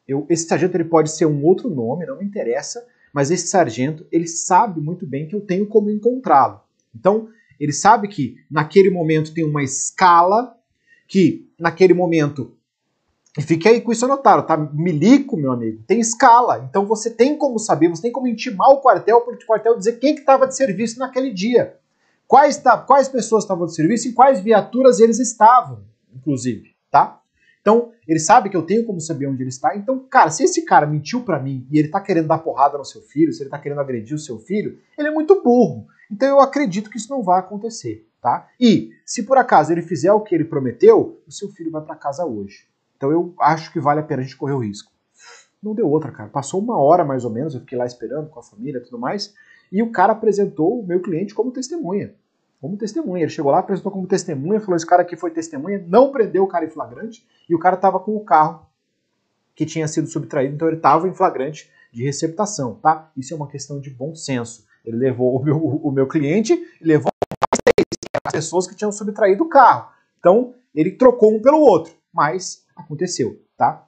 Eu, esse sargento ele pode ser um outro nome, não me interessa, mas esse sargento ele sabe muito bem que eu tenho como encontrá-lo. Então ele sabe que naquele momento tem uma escala, que naquele momento e fique aí com isso anotado, tá? Milico, meu amigo, tem escala. Então você tem como saber, você tem como intimar o quartel para o quartel dizer quem que estava de serviço naquele dia. Quais, quais pessoas estavam de serviço e quais viaturas eles estavam, inclusive, tá? Então, ele sabe que eu tenho como saber onde ele está. Então, cara, se esse cara mentiu para mim e ele tá querendo dar porrada no seu filho, se ele tá querendo agredir o seu filho, ele é muito burro. Então eu acredito que isso não vai acontecer, tá? E se por acaso ele fizer o que ele prometeu, o seu filho vai para casa hoje. Então eu acho que vale a pena a gente correr o risco. Não deu outra, cara. Passou uma hora mais ou menos, eu fiquei lá esperando com a família e tudo mais, e o cara apresentou o meu cliente como testemunha. Como testemunha. Ele chegou lá, apresentou como testemunha, falou: esse cara aqui foi testemunha, não prendeu o cara em flagrante, e o cara estava com o carro que tinha sido subtraído, então ele estava em flagrante de receptação, tá? Isso é uma questão de bom senso. Ele levou o meu, o meu cliente e levou as pessoas que tinham subtraído o carro. Então, ele trocou um pelo outro, mas aconteceu, tá?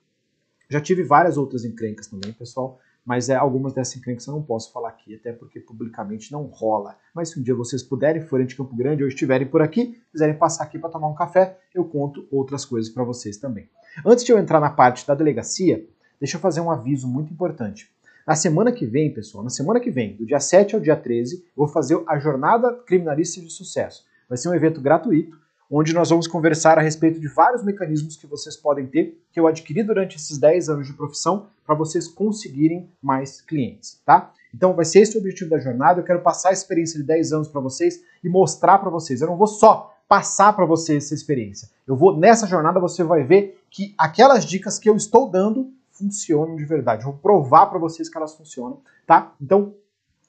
Já tive várias outras encrencas também, pessoal, mas é, algumas dessas encrencas eu não posso falar aqui, até porque publicamente não rola. Mas se um dia vocês puderem, forem de Campo Grande ou estiverem por aqui, quiserem passar aqui para tomar um café, eu conto outras coisas para vocês também. Antes de eu entrar na parte da delegacia, deixa eu fazer um aviso muito importante. Na semana que vem, pessoal, na semana que vem, do dia 7 ao dia 13, eu vou fazer a Jornada Criminalista de Sucesso. Vai ser um evento gratuito onde nós vamos conversar a respeito de vários mecanismos que vocês podem ter, que eu adquiri durante esses 10 anos de profissão, para vocês conseguirem mais clientes, tá? Então vai ser esse o objetivo da jornada, eu quero passar a experiência de 10 anos para vocês e mostrar para vocês. Eu não vou só passar para vocês essa experiência. Eu vou nessa jornada você vai ver que aquelas dicas que eu estou dando funcionam de verdade. Eu vou provar para vocês que elas funcionam, tá? Então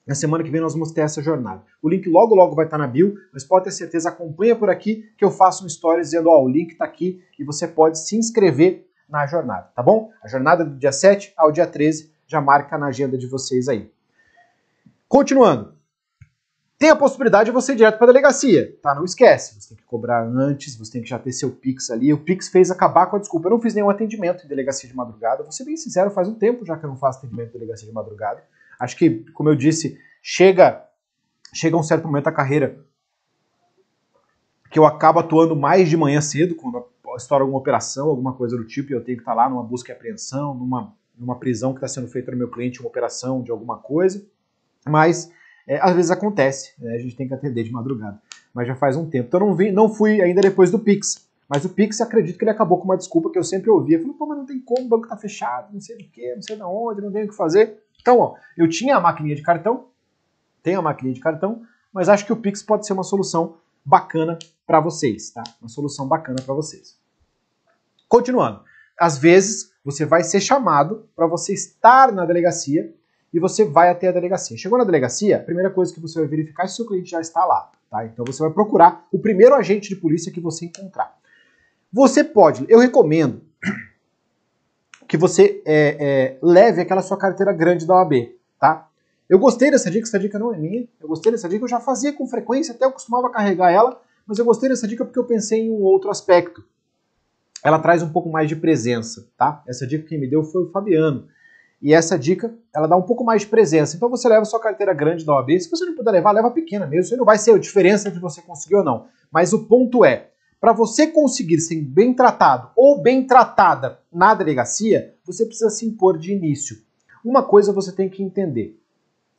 na semana que vem nós vamos ter essa jornada. O link logo logo vai estar na bio, mas pode ter certeza, acompanha por aqui que eu faço um story dizendo, ó, o link está aqui e você pode se inscrever na jornada, tá bom? A jornada do dia 7 ao dia 13 já marca na agenda de vocês aí. Continuando. Tem a possibilidade de você ir direto para a delegacia, tá? Não esquece, você tem que cobrar antes, você tem que já ter seu Pix ali. O Pix fez acabar com a desculpa. Eu não fiz nenhum atendimento em delegacia de madrugada. Vou ser bem sincero, faz um tempo já que eu não faço atendimento em delegacia de madrugada. Acho que, como eu disse, chega chega um certo momento da carreira que eu acabo atuando mais de manhã cedo, quando estoura alguma operação, alguma coisa do tipo, e eu tenho que estar lá numa busca e apreensão, numa, numa prisão que está sendo feita no meu cliente, uma operação de alguma coisa. Mas é, às vezes acontece, né? a gente tem que atender de madrugada. Mas já faz um tempo. Então eu não, vi, não fui ainda depois do Pix. Mas o Pix, acredito que ele acabou com uma desculpa que eu sempre ouvia. Falei, pô, mas não tem como, o banco tá fechado, não sei do que, não sei de onde, não tenho o que fazer. Então, ó, eu tinha a maquininha de cartão, tenho a maquininha de cartão, mas acho que o Pix pode ser uma solução bacana para vocês, tá? Uma solução bacana para vocês. Continuando, às vezes você vai ser chamado para você estar na delegacia e você vai até a delegacia. Chegou na delegacia, a primeira coisa que você vai verificar é se o cliente já está lá, tá? Então você vai procurar o primeiro agente de polícia que você encontrar. Você pode, eu recomendo que você é, é, leve aquela sua carteira grande da OAB, tá? Eu gostei dessa dica, essa dica não é minha, eu gostei dessa dica, eu já fazia com frequência, até eu costumava carregar ela, mas eu gostei dessa dica porque eu pensei em um outro aspecto. Ela traz um pouco mais de presença, tá? Essa dica que me deu foi o Fabiano. E essa dica, ela dá um pouco mais de presença. Então você leva sua carteira grande da OAB. Se você não puder levar, leva pequena mesmo. Isso não vai ser a diferença de você conseguir ou não. Mas o ponto é, para você conseguir ser bem tratado ou bem tratada na delegacia, você precisa se impor de início. Uma coisa você tem que entender: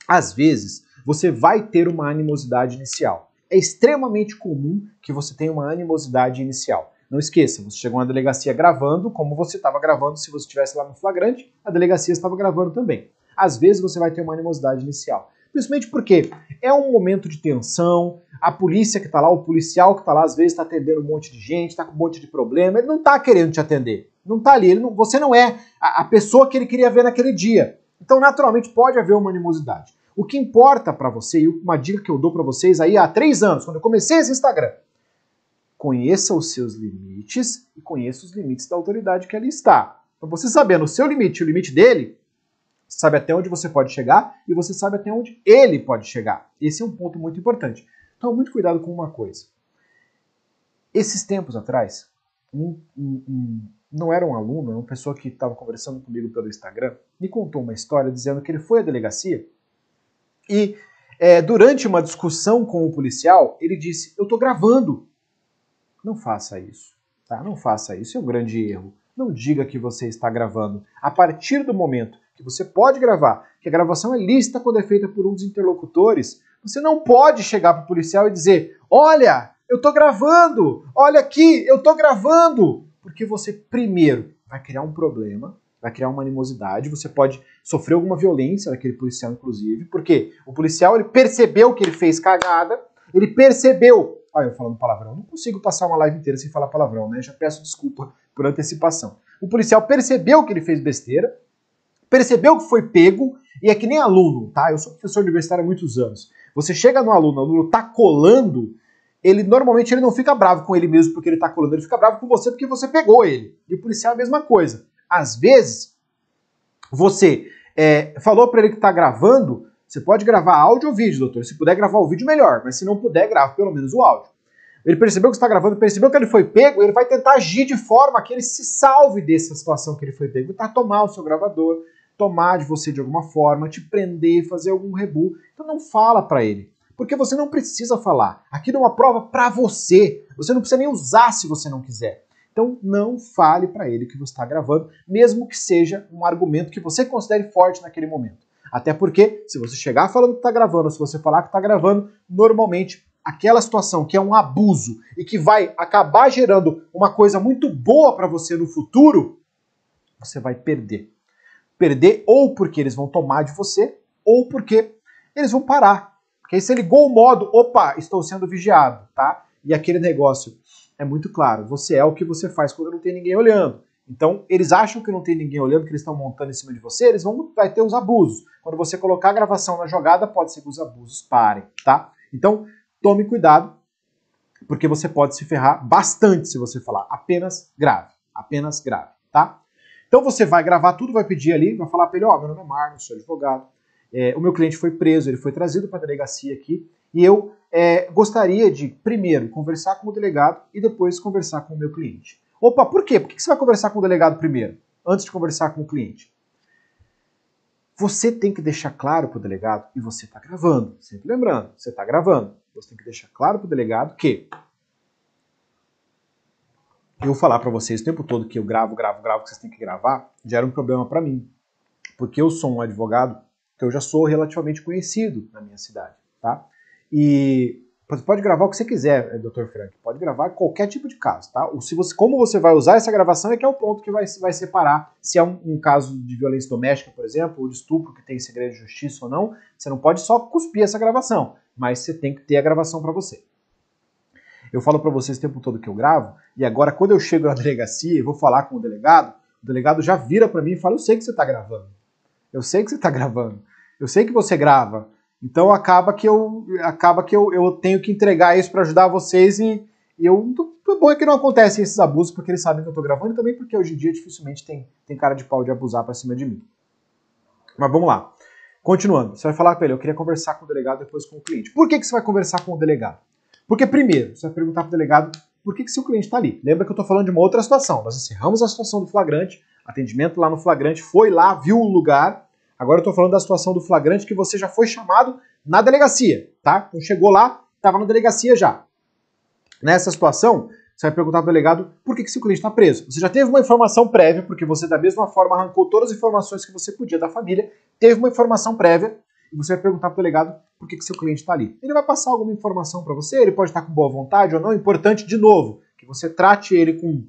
às vezes você vai ter uma animosidade inicial. É extremamente comum que você tenha uma animosidade inicial. Não esqueça, você chegou na delegacia gravando, como você estava gravando se você estivesse lá no flagrante, a delegacia estava gravando também. Às vezes você vai ter uma animosidade inicial. Principalmente porque é um momento de tensão, a polícia que está lá, o policial que está lá, às vezes está atendendo um monte de gente, está com um monte de problema, ele não está querendo te atender. Não está ali, não, você não é a, a pessoa que ele queria ver naquele dia. Então, naturalmente, pode haver uma animosidade. O que importa para você, e uma dica que eu dou para vocês aí há três anos, quando eu comecei esse Instagram, conheça os seus limites e conheça os limites da autoridade que ali está. Então, você sabendo o seu limite e o limite dele, sabe até onde você pode chegar e você sabe até onde ele pode chegar. Esse é um ponto muito importante. Então, muito cuidado com uma coisa. Esses tempos atrás, um, um, um, não era um aluno, uma pessoa que estava conversando comigo pelo Instagram, me contou uma história dizendo que ele foi à delegacia e é, durante uma discussão com o policial, ele disse: Eu estou gravando. Não faça isso, tá? Não faça isso, é um grande erro. Não diga que você está gravando. A partir do momento que você pode gravar, que a gravação é lícita quando é feita por um dos interlocutores, você não pode chegar para o policial e dizer: Olha, eu estou gravando, olha aqui, eu estou gravando. Porque você, primeiro, vai criar um problema, vai criar uma animosidade, você pode sofrer alguma violência daquele policial, inclusive, porque o policial ele percebeu que ele fez cagada, ele percebeu. Olha, eu falando palavrão, não consigo passar uma live inteira sem falar palavrão, né? Já peço desculpa por antecipação. O policial percebeu que ele fez besteira, percebeu que foi pego, e é que nem aluno, tá? Eu sou professor universitário há muitos anos. Você chega no aluno, o aluno tá colando, ele normalmente ele não fica bravo com ele mesmo porque ele tá colando, ele fica bravo com você porque você pegou ele. E o policial é a mesma coisa. Às vezes, você é, falou para ele que tá gravando, você pode gravar áudio ou vídeo, doutor. Se puder gravar o vídeo, melhor. Mas se não puder, grave pelo menos o áudio. Ele percebeu que está gravando, percebeu que ele foi pego, ele vai tentar agir de forma que ele se salve dessa situação que ele foi pego. Tentar tomar o seu gravador, tomar de você de alguma forma, te prender, fazer algum rebu. Então não fala para ele. Porque você não precisa falar. Aquilo é uma prova para você. Você não precisa nem usar se você não quiser. Então não fale para ele que você está gravando, mesmo que seja um argumento que você considere forte naquele momento. Até porque, se você chegar falando que está gravando, se você falar que está gravando, normalmente aquela situação que é um abuso e que vai acabar gerando uma coisa muito boa para você no futuro, você vai perder. Perder ou porque eles vão tomar de você, ou porque eles vão parar. Porque aí você ligou o modo, opa, estou sendo vigiado, tá? E aquele negócio é muito claro. Você é o que você faz quando não tem ninguém olhando. Então, eles acham que não tem ninguém olhando, que eles estão montando em cima de você, eles vão vai ter os abusos. Quando você colocar a gravação na jogada, pode ser que os abusos parem, tá? Então, tome cuidado, porque você pode se ferrar bastante se você falar apenas grave, apenas grave, tá? Então você vai gravar tudo, vai pedir ali, vai falar para ele, ó, oh, meu nome é Marlon, sou advogado, é, o meu cliente foi preso, ele foi trazido para a delegacia aqui, e eu é, gostaria de, primeiro, conversar com o delegado e depois conversar com o meu cliente. Opa, por quê? Por que você vai conversar com o delegado primeiro, antes de conversar com o cliente? Você tem que deixar claro para o delegado, e você está gravando, sempre lembrando, você está gravando, você tem que deixar claro para o delegado que eu falar para vocês o tempo todo que eu gravo, gravo, gravo, que vocês têm que gravar, já era um problema para mim. Porque eu sou um advogado que eu já sou relativamente conhecido na minha cidade, tá? E você pode gravar o que você quiser, eh, Dr. Frank. Pode gravar qualquer tipo de caso, tá? se você, como você vai usar essa gravação é que é o ponto que vai, vai separar se é um, um, caso de violência doméstica, por exemplo, ou de estupro que tem segredo de justiça ou não. Você não pode só cuspir essa gravação, mas você tem que ter a gravação para você. Eu falo para vocês o tempo todo que eu gravo, e agora quando eu chego na delegacia e vou falar com o delegado, o delegado já vira para mim e fala: Eu sei que você está gravando. Eu sei que você está gravando. Eu sei que você grava. Então acaba que eu acaba que eu, eu tenho que entregar isso para ajudar vocês e, e eu o bom é que não acontecem esses abusos porque eles sabem que eu estou gravando e também porque hoje em dia dificilmente tem, tem cara de pau de abusar para cima de mim. Mas vamos lá. Continuando, você vai falar para ele, eu queria conversar com o delegado depois com o cliente. Por que, que você vai conversar com o delegado? Porque primeiro, você vai perguntar para o delegado por que, que seu cliente está ali. Lembra que eu estou falando de uma outra situação. Nós encerramos a situação do flagrante, atendimento lá no flagrante, foi lá, viu o lugar, Agora eu estou falando da situação do flagrante que você já foi chamado na delegacia, tá? Então chegou lá, estava na delegacia já. Nessa situação, você vai perguntar para o delegado por que, que seu cliente está preso. Você já teve uma informação prévia, porque você da mesma forma arrancou todas as informações que você podia da família, teve uma informação prévia, e você vai perguntar para o delegado por que, que seu cliente está ali. Ele vai passar alguma informação para você, ele pode estar com boa vontade ou não. Importante, de novo, que você trate ele com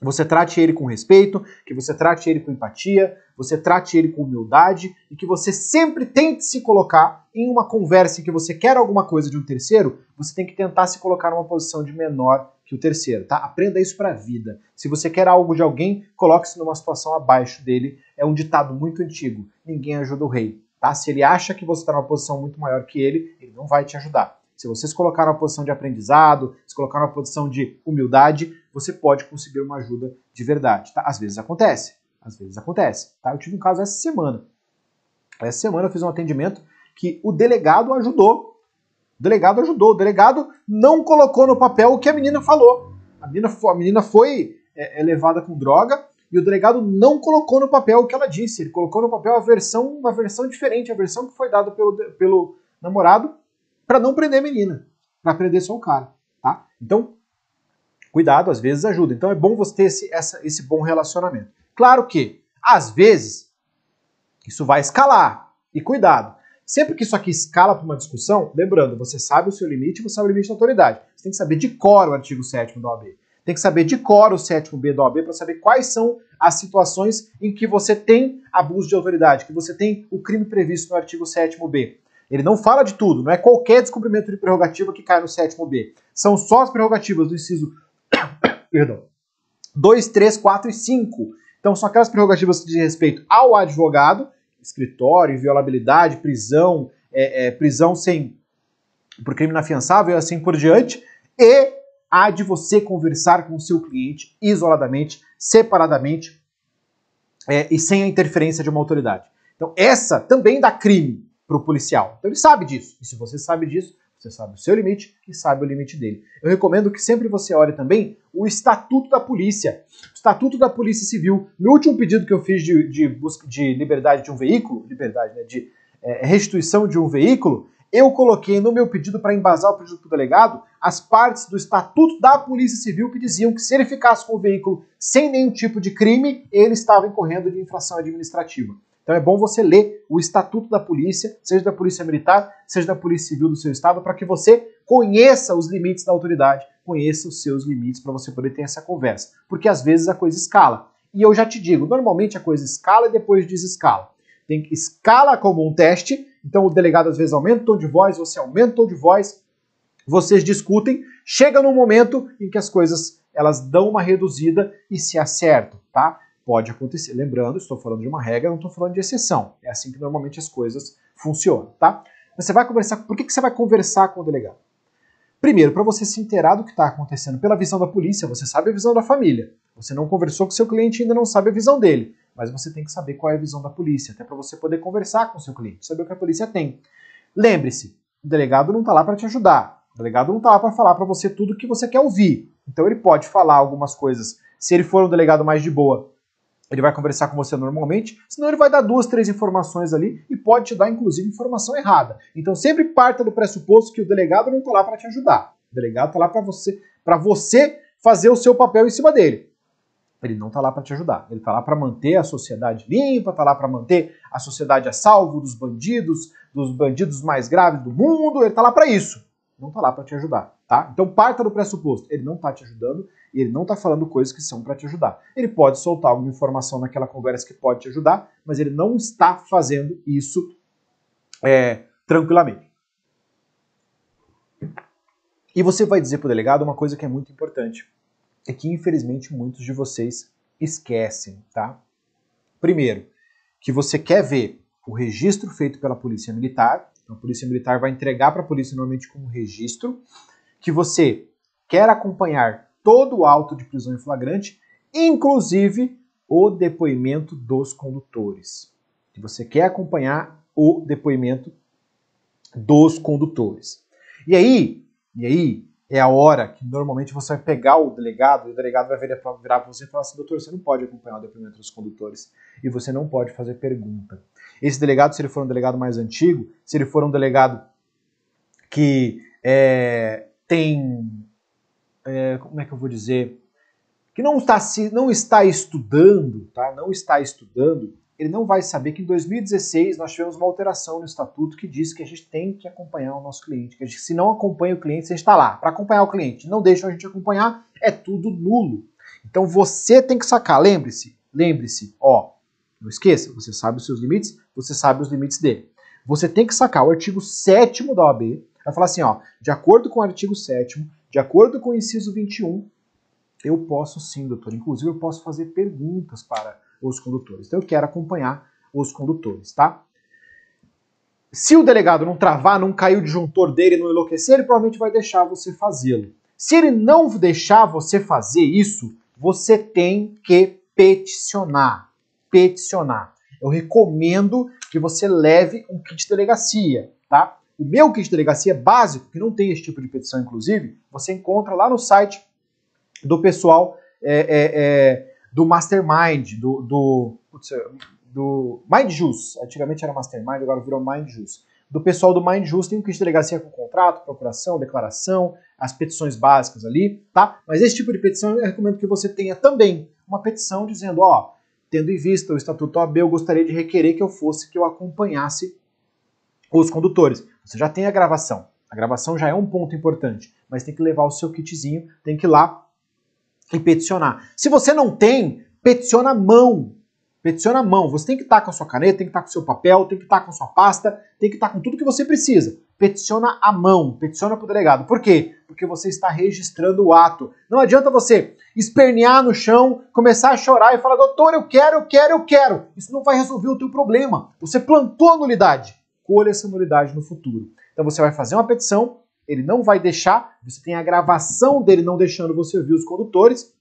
você trate ele com respeito, que você trate ele com empatia, você trate ele com humildade e que você sempre tente se colocar em uma conversa em que você quer alguma coisa de um terceiro, você tem que tentar se colocar numa posição de menor que o terceiro, tá? Aprenda isso para a vida. Se você quer algo de alguém, coloque-se numa situação abaixo dele. É um ditado muito antigo. Ninguém ajuda o rei, tá? Se ele acha que você está numa posição muito maior que ele, ele não vai te ajudar. Se você se colocar numa posição de aprendizado, se colocar numa posição de humildade, você pode conseguir uma ajuda de verdade, tá? Às vezes acontece, às vezes acontece, tá? Eu tive um caso essa semana. Essa semana eu fiz um atendimento que o delegado ajudou. O delegado ajudou, o delegado não colocou no papel o que a menina falou. A menina, a menina foi é, é, levada com droga e o delegado não colocou no papel o que ela disse. Ele colocou no papel a versão, uma versão diferente, a versão que foi dada pelo, pelo namorado para não prender a menina, para prender só o cara, tá? Então, cuidado, às vezes ajuda. Então é bom você ter esse, essa, esse bom relacionamento. Claro que, às vezes, isso vai escalar. E cuidado, sempre que isso aqui escala para uma discussão, lembrando, você sabe o seu limite, você sabe o limite da autoridade. Você tem que saber de cor o artigo 7 da OAB. Tem que saber de cor o 7B da OAB para saber quais são as situações em que você tem abuso de autoridade, que você tem o crime previsto no artigo 7B. Ele não fala de tudo, não é qualquer descumprimento de prerrogativa que cai no 7B. São só as prerrogativas do inciso perdão, 2, 3, 4 e 5. Então são aquelas prerrogativas que dizem respeito ao advogado, escritório, inviolabilidade, prisão, é, é, prisão sem por crime inafiançável e assim por diante, e há de você conversar com o seu cliente isoladamente, separadamente é, e sem a interferência de uma autoridade. Então essa também dá crime para o policial. Então ele sabe disso. E se você sabe disso, você sabe o seu limite e sabe o limite dele. Eu recomendo que sempre você olhe também o Estatuto da Polícia. O Estatuto da Polícia Civil. No último pedido que eu fiz de, de busca de liberdade de um veículo, liberdade, né, de é, restituição de um veículo, eu coloquei no meu pedido para embasar o pedido do delegado as partes do Estatuto da Polícia Civil que diziam que se ele ficasse com o veículo sem nenhum tipo de crime, ele estava incorrendo de infração administrativa. Então é bom você ler o Estatuto da Polícia, seja da Polícia Militar, seja da Polícia Civil do seu estado, para que você conheça os limites da autoridade, conheça os seus limites para você poder ter essa conversa. Porque às vezes a coisa escala. E eu já te digo, normalmente a coisa escala e depois desescala. Tem que escala como um teste, então o delegado às vezes aumenta o tom de voz, você aumenta o tom de voz, vocês discutem, chega num momento em que as coisas elas dão uma reduzida e se acertam, tá? Pode acontecer. Lembrando, estou falando de uma regra, não estou falando de exceção. É assim que normalmente as coisas funcionam, tá? Você vai conversar. Por que, que você vai conversar com o delegado? Primeiro, para você se inteirar do que está acontecendo pela visão da polícia, você sabe a visão da família. Você não conversou com seu cliente ainda não sabe a visão dele. Mas você tem que saber qual é a visão da polícia, até para você poder conversar com o seu cliente, saber o que a polícia tem. Lembre-se, o delegado não está lá para te ajudar. O delegado não está lá para falar para você tudo o que você quer ouvir. Então ele pode falar algumas coisas. Se ele for um delegado mais de boa, ele vai conversar com você normalmente, senão ele vai dar duas, três informações ali e pode te dar, inclusive, informação errada. Então sempre parta do pressuposto que o delegado não está lá para te ajudar. O delegado está lá para você, para você fazer o seu papel em cima dele. Ele não está lá para te ajudar. Ele está lá para manter a sociedade limpa, está lá para manter a sociedade a salvo dos bandidos, dos bandidos mais graves do mundo. Ele está lá para isso. Não está lá para te ajudar, tá? Então parta do pressuposto. Ele não está te ajudando e ele não está falando coisas que são para te ajudar. Ele pode soltar alguma informação naquela conversa que pode te ajudar, mas ele não está fazendo isso é, tranquilamente. E você vai dizer para o delegado uma coisa que é muito importante, e que infelizmente muitos de vocês esquecem, tá? Primeiro, que você quer ver o registro feito pela Polícia Militar, então a Polícia Militar vai entregar para a polícia normalmente como registro, que você quer acompanhar todo o auto de prisão em flagrante, inclusive o depoimento dos condutores. Se você quer acompanhar o depoimento dos condutores. E aí, e aí é a hora que normalmente você vai pegar o delegado e o delegado vai virar para você e falar assim, doutor, você não pode acompanhar o depoimento dos condutores e você não pode fazer pergunta. Esse delegado, se ele for um delegado mais antigo, se ele for um delegado que é, tem é, como é que eu vou dizer, que não está, não está estudando, tá? não está estudando, ele não vai saber que em 2016 nós tivemos uma alteração no estatuto que diz que a gente tem que acompanhar o nosso cliente. Que gente, se não acompanha o cliente, você está lá para acompanhar o cliente. Não deixa a gente acompanhar, é tudo nulo. Então você tem que sacar. Lembre-se, lembre-se, ó, não esqueça, você sabe os seus limites, você sabe os limites dele. Você tem que sacar o artigo 7 da OAB, vai falar assim, ó, de acordo com o artigo 7 de acordo com o inciso 21, eu posso sim, doutor. Inclusive, eu posso fazer perguntas para os condutores. Então, eu quero acompanhar os condutores, tá? Se o delegado não travar, não cair o disjuntor dele, não enlouquecer, ele provavelmente vai deixar você fazê-lo. Se ele não deixar você fazer isso, você tem que peticionar. Peticionar. Eu recomendo que você leve um kit de delegacia, tá? O meu kit de delegacia básico, que não tem esse tipo de petição, inclusive, você encontra lá no site do pessoal é, é, é, do Mastermind, do, do, do Mind Juice. Antigamente era Mastermind, agora virou Mind Juice. Do pessoal do Mind Juice tem um kit de delegacia com contrato, procuração, declaração, as petições básicas ali, tá? Mas esse tipo de petição eu recomendo que você tenha também uma petição dizendo, ó, tendo em vista o Estatuto OAB, eu gostaria de requerer que eu fosse, que eu acompanhasse os condutores. Você já tem a gravação. A gravação já é um ponto importante, mas tem que levar o seu kitzinho, tem que ir lá e peticionar. Se você não tem, peticiona a mão. Peticiona a mão. Você tem que estar com a sua caneta, tem que estar com o seu papel, tem que estar com a sua pasta, tem que estar com tudo que você precisa. Peticiona a mão, peticiona para o delegado. Por quê? Porque você está registrando o ato. Não adianta você espernear no chão, começar a chorar e falar, doutor, eu quero, eu quero, eu quero. Isso não vai resolver o teu problema. Você plantou a nulidade. Colha essa nulidade no futuro. Então você vai fazer uma petição, ele não vai deixar, você tem a gravação dele não deixando você ouvir os condutores.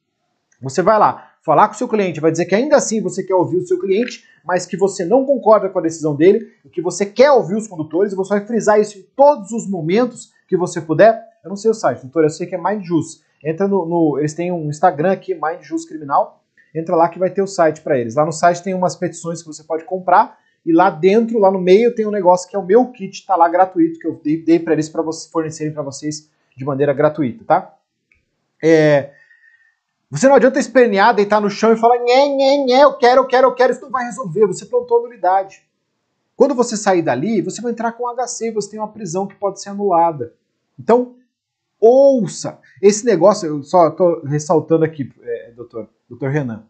Você vai lá falar com o seu cliente, vai dizer que ainda assim você quer ouvir o seu cliente, mas que você não concorda com a decisão dele, e que você quer ouvir os condutores, e você vai frisar isso em todos os momentos que você puder. Eu não sei o site, doutor, eu sei que é MindJus. Entra no, no, Eles têm um Instagram aqui, MindJus Criminal. Entra lá que vai ter o site para eles. Lá no site tem umas petições que você pode comprar e lá dentro, lá no meio, tem um negócio que é o meu kit, tá lá gratuito, que eu dei, dei para eles para vocês fornecerem para vocês de maneira gratuita, tá? É, você não adianta espernear, deitar no chão e falar, nhé, nhé, nhé, eu quero, eu quero, eu quero, isso não vai resolver, você plantou nulidade. Quando você sair dali, você vai entrar com HC, você tem uma prisão que pode ser anulada. Então, ouça. Esse negócio, eu só estou ressaltando aqui, é, doutor, doutor Renan,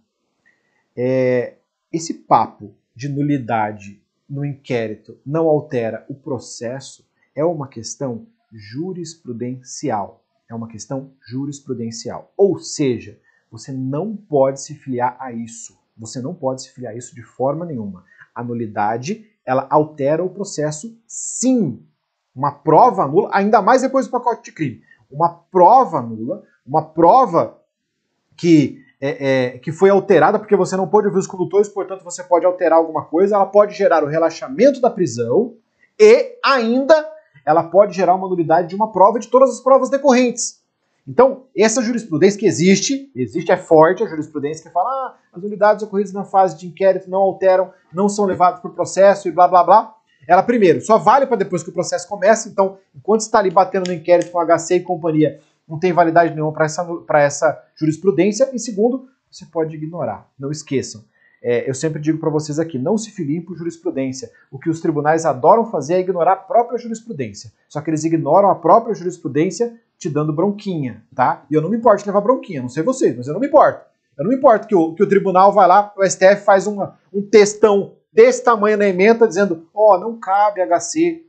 é, esse papo de nulidade no inquérito não altera o processo é uma questão jurisprudencial. É uma questão jurisprudencial. Ou seja, você não pode se filiar a isso. Você não pode se filiar a isso de forma nenhuma. A nulidade, ela altera o processo, sim. Uma prova nula, ainda mais depois do pacote de crime. Uma prova nula, uma prova que é, é, que foi alterada porque você não pode ouvir os condutores, portanto você pode alterar alguma coisa, ela pode gerar o relaxamento da prisão e ainda ela pode gerar uma nulidade de uma prova de todas as provas decorrentes. Então, essa jurisprudência que existe, existe, é forte a jurisprudência que fala ah, as unidades ocorridas na fase de inquérito não alteram, não são levadas para o processo e blá blá blá. Ela, primeiro, só vale para depois que o processo começa, então, enquanto está ali batendo no inquérito com HC e companhia, não tem validade nenhuma para essa, essa jurisprudência. E segundo, você pode ignorar. Não esqueçam. É, eu sempre digo para vocês aqui, não se filiem por jurisprudência. O que os tribunais adoram fazer é ignorar a própria jurisprudência. Só que eles ignoram a própria jurisprudência te dando bronquinha, tá? E eu não me importo de levar bronquinha, não sei vocês, mas eu não me importo. Eu não me importo que o, que o tribunal vai lá, o STF faz uma, um textão desse tamanho na emenda dizendo, ó, oh, não cabe HC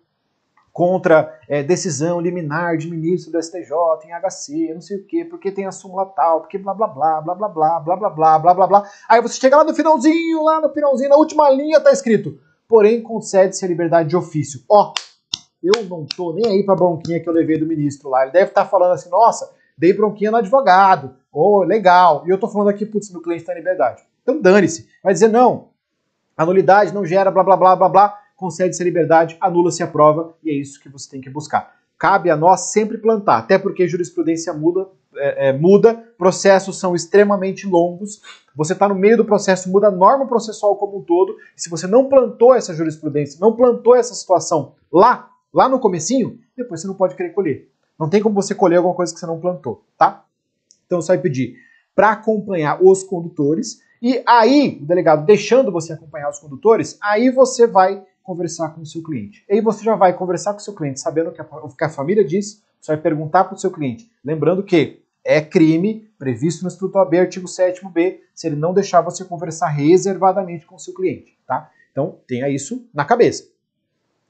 contra é, decisão liminar de ministro do STJ em HC, não sei o quê, porque tem a súmula tal, porque blá blá blá, blá blá blá, blá blá blá, blá blá blá. Aí você chega lá no finalzinho, lá no finalzinho, na última linha tá escrito, porém concede-se a liberdade de ofício. Ó, eu não tô nem aí pra bronquinha que eu levei do ministro lá. Ele deve estar tá falando assim, nossa, dei bronquinha no advogado, ô, oh, legal. E eu tô falando aqui, putz, meu cliente tá em liberdade. Então dane-se. Vai dizer, não, a nulidade não gera blá blá blá blá blá concede-se a liberdade, anula-se a prova e é isso que você tem que buscar. Cabe a nós sempre plantar, até porque jurisprudência muda, é, é, muda processos são extremamente longos, você está no meio do processo, muda a norma processual como um todo, se você não plantou essa jurisprudência, não plantou essa situação lá, lá no comecinho, depois você não pode querer colher. Não tem como você colher alguma coisa que você não plantou, tá? Então vai pedir para acompanhar os condutores, e aí, o delegado deixando você acompanhar os condutores, aí você vai conversar com o seu cliente. E aí você já vai conversar com o seu cliente, sabendo o que a, família diz, você vai perguntar para o seu cliente. Lembrando que é crime previsto no Estatuto AB, artigo 7b, se ele não deixar você conversar reservadamente com o seu cliente, tá? Então, tenha isso na cabeça.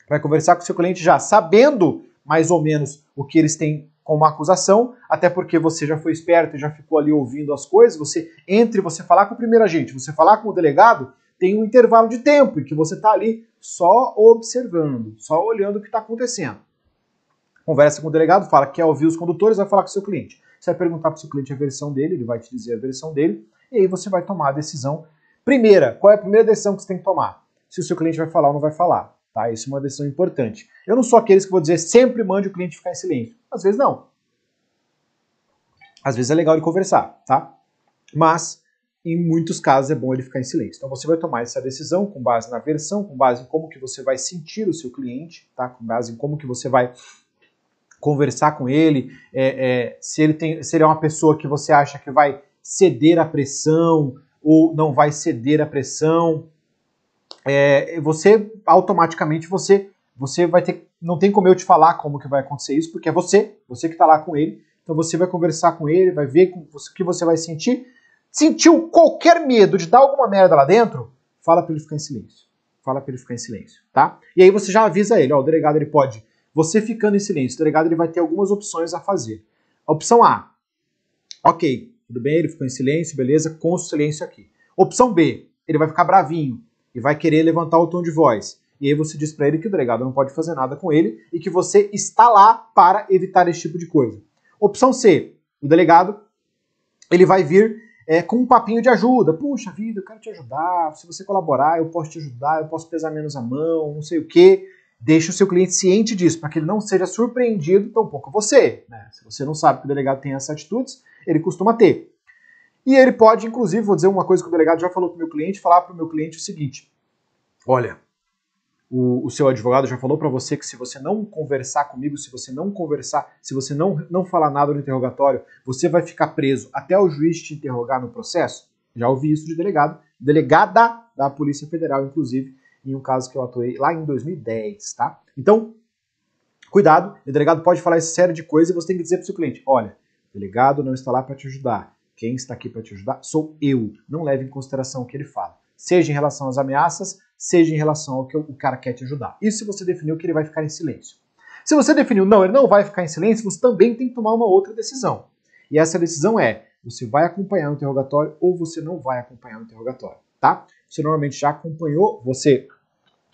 Vai conversar com o seu cliente já sabendo mais ou menos o que eles têm como acusação, até porque você já foi esperto e já ficou ali ouvindo as coisas, você entre você falar com o primeiro agente, você falar com o delegado, tem um intervalo de tempo em que você está ali só observando, só olhando o que está acontecendo. Conversa com o delegado, fala que quer ouvir os condutores, vai falar com o seu cliente. Você vai perguntar para o seu cliente a versão dele, ele vai te dizer a versão dele, e aí você vai tomar a decisão. Primeira, qual é a primeira decisão que você tem que tomar? Se o seu cliente vai falar ou não vai falar. Tá? Isso é uma decisão importante. Eu não sou aqueles que vou dizer sempre mande o cliente ficar em silêncio. Às vezes não. às vezes é legal ele conversar, tá? Mas em muitos casos é bom ele ficar em silêncio. Então você vai tomar essa decisão com base na versão, com base em como que você vai sentir o seu cliente, tá? Com base em como que você vai conversar com ele, é, é, se ele tem, se ele é uma pessoa que você acha que vai ceder à pressão ou não vai ceder à pressão, é, você automaticamente você você vai ter não tem como eu te falar como que vai acontecer isso porque é você você que está lá com ele então você vai conversar com ele vai ver o que você vai sentir sentiu qualquer medo de dar alguma merda lá dentro fala para ele ficar em silêncio. Fala para ele ficar em silêncio tá? E aí você já avisa ele ó o delegado ele pode. Você ficando em silêncio o delegado ele vai ter algumas opções a fazer. A opção A. Ok tudo bem ele ficou em silêncio beleza com o silêncio aqui. Opção B ele vai ficar bravinho e vai querer levantar o tom de voz. E aí você diz para ele que o delegado não pode fazer nada com ele e que você está lá para evitar esse tipo de coisa. Opção C, o delegado ele vai vir é, com um papinho de ajuda. Puxa vida, eu quero te ajudar. Se você colaborar, eu posso te ajudar, eu posso pesar menos a mão, não sei o quê. Deixa o seu cliente ciente disso, para que ele não seja surpreendido tão pouco você. Né? Se você não sabe que o delegado tem essas atitudes, ele costuma ter. E ele pode, inclusive, vou dizer uma coisa que o delegado já falou para o meu cliente, falar para o meu cliente o seguinte: olha, o, o seu advogado já falou para você que se você não conversar comigo, se você não conversar, se você não, não falar nada no interrogatório, você vai ficar preso até o juiz te interrogar no processo? Já ouvi isso de delegado, delegada da Polícia Federal, inclusive, em um caso que eu atuei lá em 2010, tá? Então, cuidado, o delegado pode falar essa série de coisas e você tem que dizer para o seu cliente: olha, o delegado não está lá para te ajudar. Quem está aqui para te ajudar sou eu. Não leve em consideração o que ele fala. Seja em relação às ameaças, seja em relação ao que o cara quer te ajudar. Isso se você definiu que ele vai ficar em silêncio. Se você definiu, não, ele não vai ficar em silêncio, você também tem que tomar uma outra decisão. E essa decisão é, você vai acompanhar o interrogatório ou você não vai acompanhar o interrogatório, tá? Você normalmente já acompanhou, você,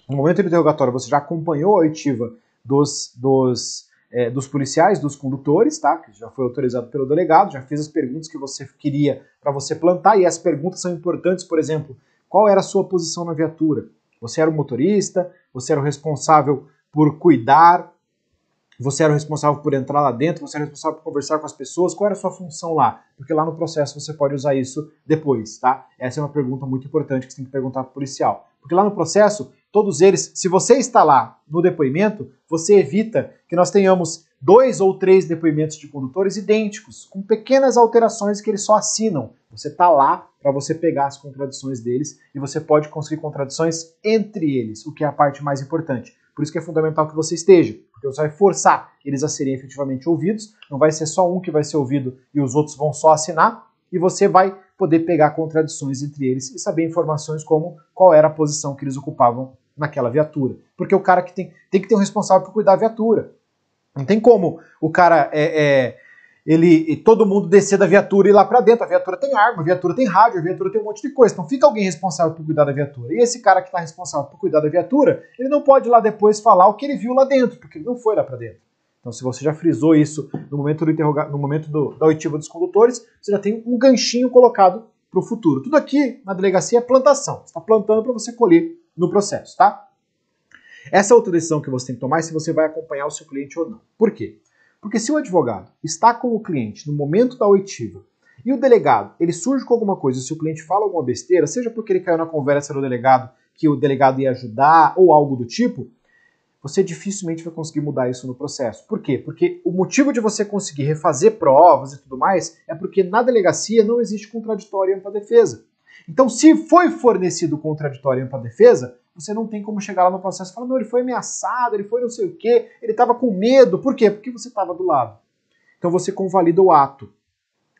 no momento do interrogatório, você já acompanhou a oitiva dos, dos é, dos policiais, dos condutores, tá? Que já foi autorizado pelo delegado, já fez as perguntas que você queria para você plantar, e as perguntas são importantes, por exemplo, qual era a sua posição na viatura? Você era o motorista? Você era o responsável por cuidar? Você era o responsável por entrar lá dentro? Você era o responsável por conversar com as pessoas? Qual era a sua função lá? Porque lá no processo você pode usar isso depois, tá? Essa é uma pergunta muito importante que você tem que perguntar para o policial. Porque lá no processo todos eles, se você está lá no depoimento, você evita que nós tenhamos dois ou três depoimentos de condutores idênticos, com pequenas alterações que eles só assinam. Você está lá para você pegar as contradições deles e você pode construir contradições entre eles, o que é a parte mais importante. Por isso que é fundamental que você esteja, porque você vai forçar eles a serem efetivamente ouvidos, não vai ser só um que vai ser ouvido e os outros vão só assinar, e você vai poder pegar contradições entre eles e saber informações como qual era a posição que eles ocupavam naquela viatura. Porque o cara que tem, tem que ter um responsável por cuidar da viatura. Não tem como o cara é, é ele todo mundo descer da viatura e ir lá para dentro. A viatura tem arma, a viatura tem rádio, a viatura tem um monte de coisa. Então fica alguém responsável por cuidar da viatura. E esse cara que está responsável por cuidar da viatura, ele não pode lá depois falar o que ele viu lá dentro, porque ele não foi lá para dentro. Então, se você já frisou isso no momento, do interroga no momento do, da oitiva dos condutores, você já tem um ganchinho colocado para o futuro. Tudo aqui na delegacia é plantação. Você está plantando para você colher no processo, tá? Essa é outra decisão que você tem que tomar se você vai acompanhar o seu cliente ou não. Por quê? Porque se o advogado está com o cliente no momento da oitiva e o delegado, ele surge com alguma coisa, se o cliente fala alguma besteira, seja porque ele caiu na conversa do delegado que o delegado ia ajudar ou algo do tipo, você dificilmente vai conseguir mudar isso no processo. Por quê? Porque o motivo de você conseguir refazer provas e tudo mais é porque na delegacia não existe contraditório para defesa. Então, se foi fornecido contraditório para defesa, você não tem como chegar lá no processo e falar, não, ele foi ameaçado, ele foi não sei o quê, ele estava com medo. Por quê? Porque você estava do lado. Então você convalida o ato.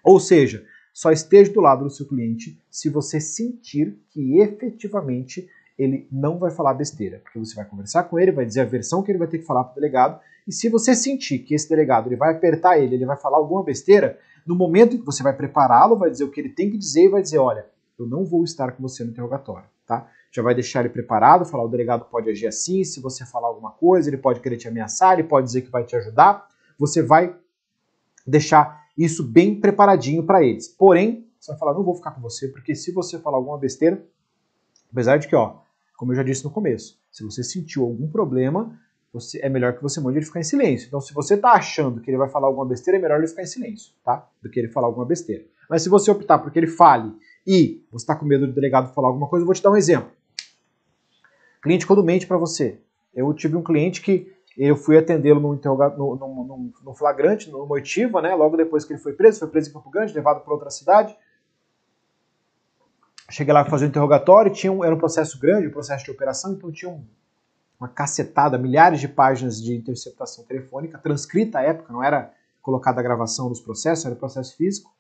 Ou seja, só esteja do lado do seu cliente se você sentir que efetivamente ele não vai falar besteira. Porque você vai conversar com ele, vai dizer a versão que ele vai ter que falar para o delegado, e se você sentir que esse delegado ele vai apertar ele, ele vai falar alguma besteira, no momento em que você vai prepará-lo, vai dizer o que ele tem que dizer e vai dizer, olha, eu não vou estar com você no interrogatório, tá? Já vai deixar ele preparado, falar o delegado pode agir assim, se você falar alguma coisa, ele pode querer te ameaçar, ele pode dizer que vai te ajudar. Você vai deixar isso bem preparadinho para eles. Porém, você vai falar, não vou ficar com você, porque se você falar alguma besteira, apesar de que, ó, como eu já disse no começo, se você sentiu algum problema, você, é melhor que você mande ele ficar em silêncio. Então, se você está achando que ele vai falar alguma besteira, é melhor ele ficar em silêncio, tá? Do que ele falar alguma besteira. Mas se você optar por que ele fale e você está com medo do delegado falar alguma coisa, eu vou te dar um exemplo. Cliente quando mente para você. Eu tive um cliente que eu fui atendê-lo no, no, no, flagrante, no moitiva, né? Logo depois que ele foi preso, foi preso em Campo Grande, levado para outra cidade. Cheguei lá para fazer o interrogatório, tinha um, era um processo grande, um processo de operação, então tinha um, uma cacetada, milhares de páginas de interceptação telefônica, transcrita à época, não era colocada a gravação dos processos, era processo físico.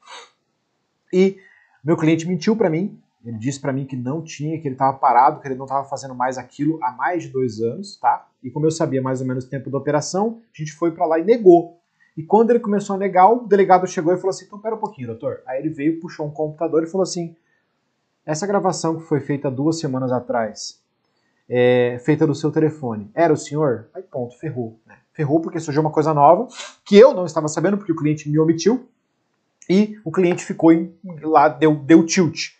E meu cliente mentiu para mim, ele disse para mim que não tinha, que ele estava parado, que ele não estava fazendo mais aquilo há mais de dois anos, tá? E como eu sabia mais ou menos o tempo da operação, a gente foi para lá e negou. E quando ele começou a negar, o delegado chegou e falou assim: então pera um pouquinho, doutor. Aí ele veio, puxou um computador e falou assim: essa gravação que foi feita duas semanas atrás, é, feita do seu telefone, era o senhor? Aí ponto, ferrou. Né? Ferrou porque surgiu uma coisa nova que eu não estava sabendo porque o cliente me omitiu e o cliente ficou em, lá, deu, deu tilt.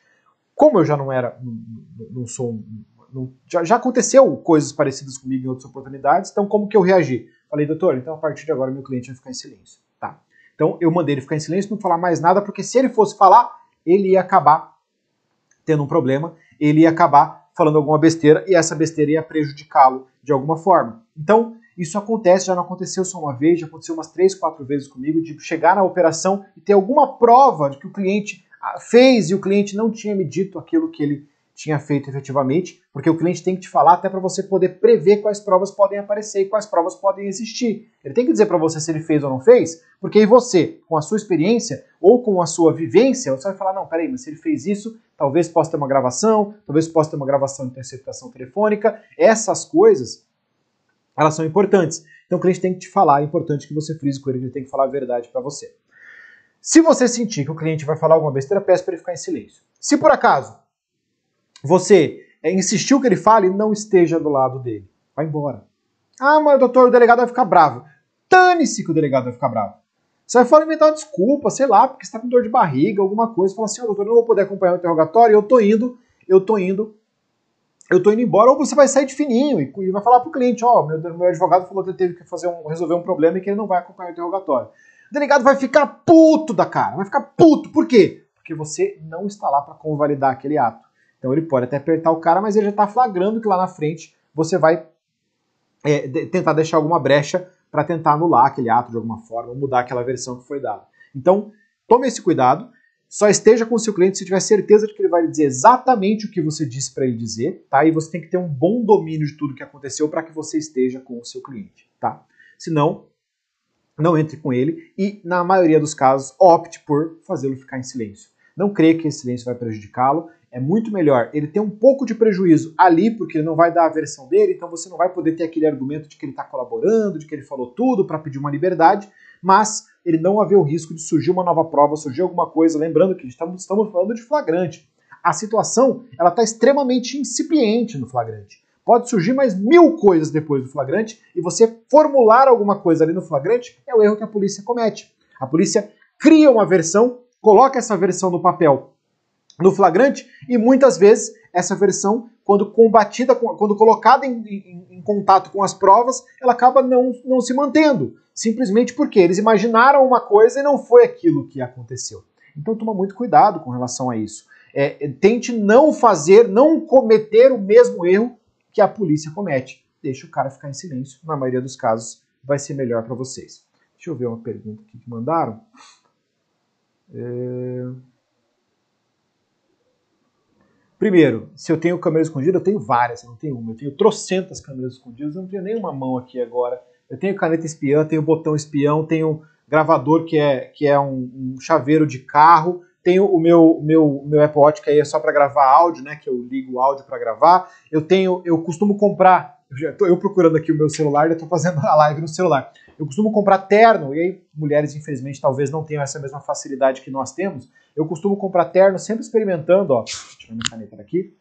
Como eu já não era, não sou, não, já, já aconteceu coisas parecidas comigo em outras oportunidades, então como que eu reagi? Falei, doutor, então a partir de agora meu cliente vai ficar em silêncio, tá? Então eu mandei ele ficar em silêncio, não falar mais nada, porque se ele fosse falar, ele ia acabar tendo um problema, ele ia acabar falando alguma besteira e essa besteira ia prejudicá-lo de alguma forma. Então, isso acontece, já não aconteceu só uma vez, já aconteceu umas três, quatro vezes comigo, de chegar na operação e ter alguma prova de que o cliente ah, fez e o cliente não tinha me dito aquilo que ele tinha feito efetivamente, porque o cliente tem que te falar até para você poder prever quais provas podem aparecer e quais provas podem existir. Ele tem que dizer para você se ele fez ou não fez, porque aí você, com a sua experiência ou com a sua vivência, você vai falar: não, peraí, mas se ele fez isso, talvez possa ter uma gravação, talvez possa ter uma gravação de interceptação telefônica. Essas coisas, elas são importantes. Então o cliente tem que te falar, é importante que você frise com ele, ele tem que falar a verdade para você. Se você sentir que o cliente vai falar alguma besteira, peça para ele ficar em silêncio. Se por acaso você é, insistiu que ele fale, não esteja do lado dele. Vai embora. Ah, mas doutor, o delegado vai ficar bravo. Dane-se que o delegado vai ficar bravo. Você vai falar inventar uma desculpa, sei lá, porque está com dor de barriga, alguma coisa. Fala assim, oh, doutor, eu não vou poder acompanhar o interrogatório, eu tô indo, eu tô indo, eu tô indo embora. Ou você vai sair de fininho e, vai falar pro cliente, ó, oh, meu, meu advogado falou que ele teve que fazer um, resolver um problema e que ele não vai acompanhar o interrogatório. O delegado vai ficar puto da cara, vai ficar puto. Por quê? Porque você não está lá para convalidar aquele ato. Então ele pode até apertar o cara, mas ele já está flagrando que lá na frente você vai é, de, tentar deixar alguma brecha para tentar anular aquele ato de alguma forma, mudar aquela versão que foi dada. Então, tome esse cuidado. Só esteja com o seu cliente se tiver certeza de que ele vai dizer exatamente o que você disse para ele dizer, tá? E você tem que ter um bom domínio de tudo que aconteceu para que você esteja com o seu cliente, tá? Senão, não entre com ele e, na maioria dos casos, opte por fazê-lo ficar em silêncio. Não creia que esse silêncio vai prejudicá-lo é muito melhor ele ter um pouco de prejuízo ali, porque ele não vai dar a versão dele, então você não vai poder ter aquele argumento de que ele está colaborando, de que ele falou tudo para pedir uma liberdade, mas ele não haver o risco de surgir uma nova prova, surgir alguma coisa. Lembrando que estamos, estamos falando de flagrante. A situação ela está extremamente incipiente no flagrante. Pode surgir mais mil coisas depois do flagrante e você formular alguma coisa ali no flagrante é o erro que a polícia comete. A polícia cria uma versão, coloca essa versão no papel no flagrante e muitas vezes essa versão, quando combatida, quando colocada em, em, em, contato com as provas, ela acaba não, não se mantendo, simplesmente porque eles imaginaram uma coisa e não foi aquilo que aconteceu. Então toma muito cuidado com relação a isso. É, tente não fazer, não cometer o mesmo erro que a polícia comete. Deixe o cara ficar em silêncio. Na maioria dos casos, vai ser melhor para vocês. Deixa eu ver uma pergunta aqui que mandaram. É... Primeiro, se eu tenho câmera escondida, eu tenho várias, eu não tenho uma. Eu tenho trocentas câmeras escondidas, eu não tenho nenhuma mão aqui agora. Eu tenho caneta espiã, tenho botão espião, tenho gravador que é, que é um, um chaveiro de carro, tenho o meu, meu, meu Apple Watch que aí é só para gravar áudio, né? Que eu ligo o áudio para gravar. Eu tenho, eu costumo comprar. Eu, tô, eu procurando aqui o meu celular, eu estou fazendo a live no celular. Eu costumo comprar terno, e aí mulheres, infelizmente, talvez não tenham essa mesma facilidade que nós temos. Eu costumo comprar terno sempre experimentando, ó. Deixa eu minha caneta daqui.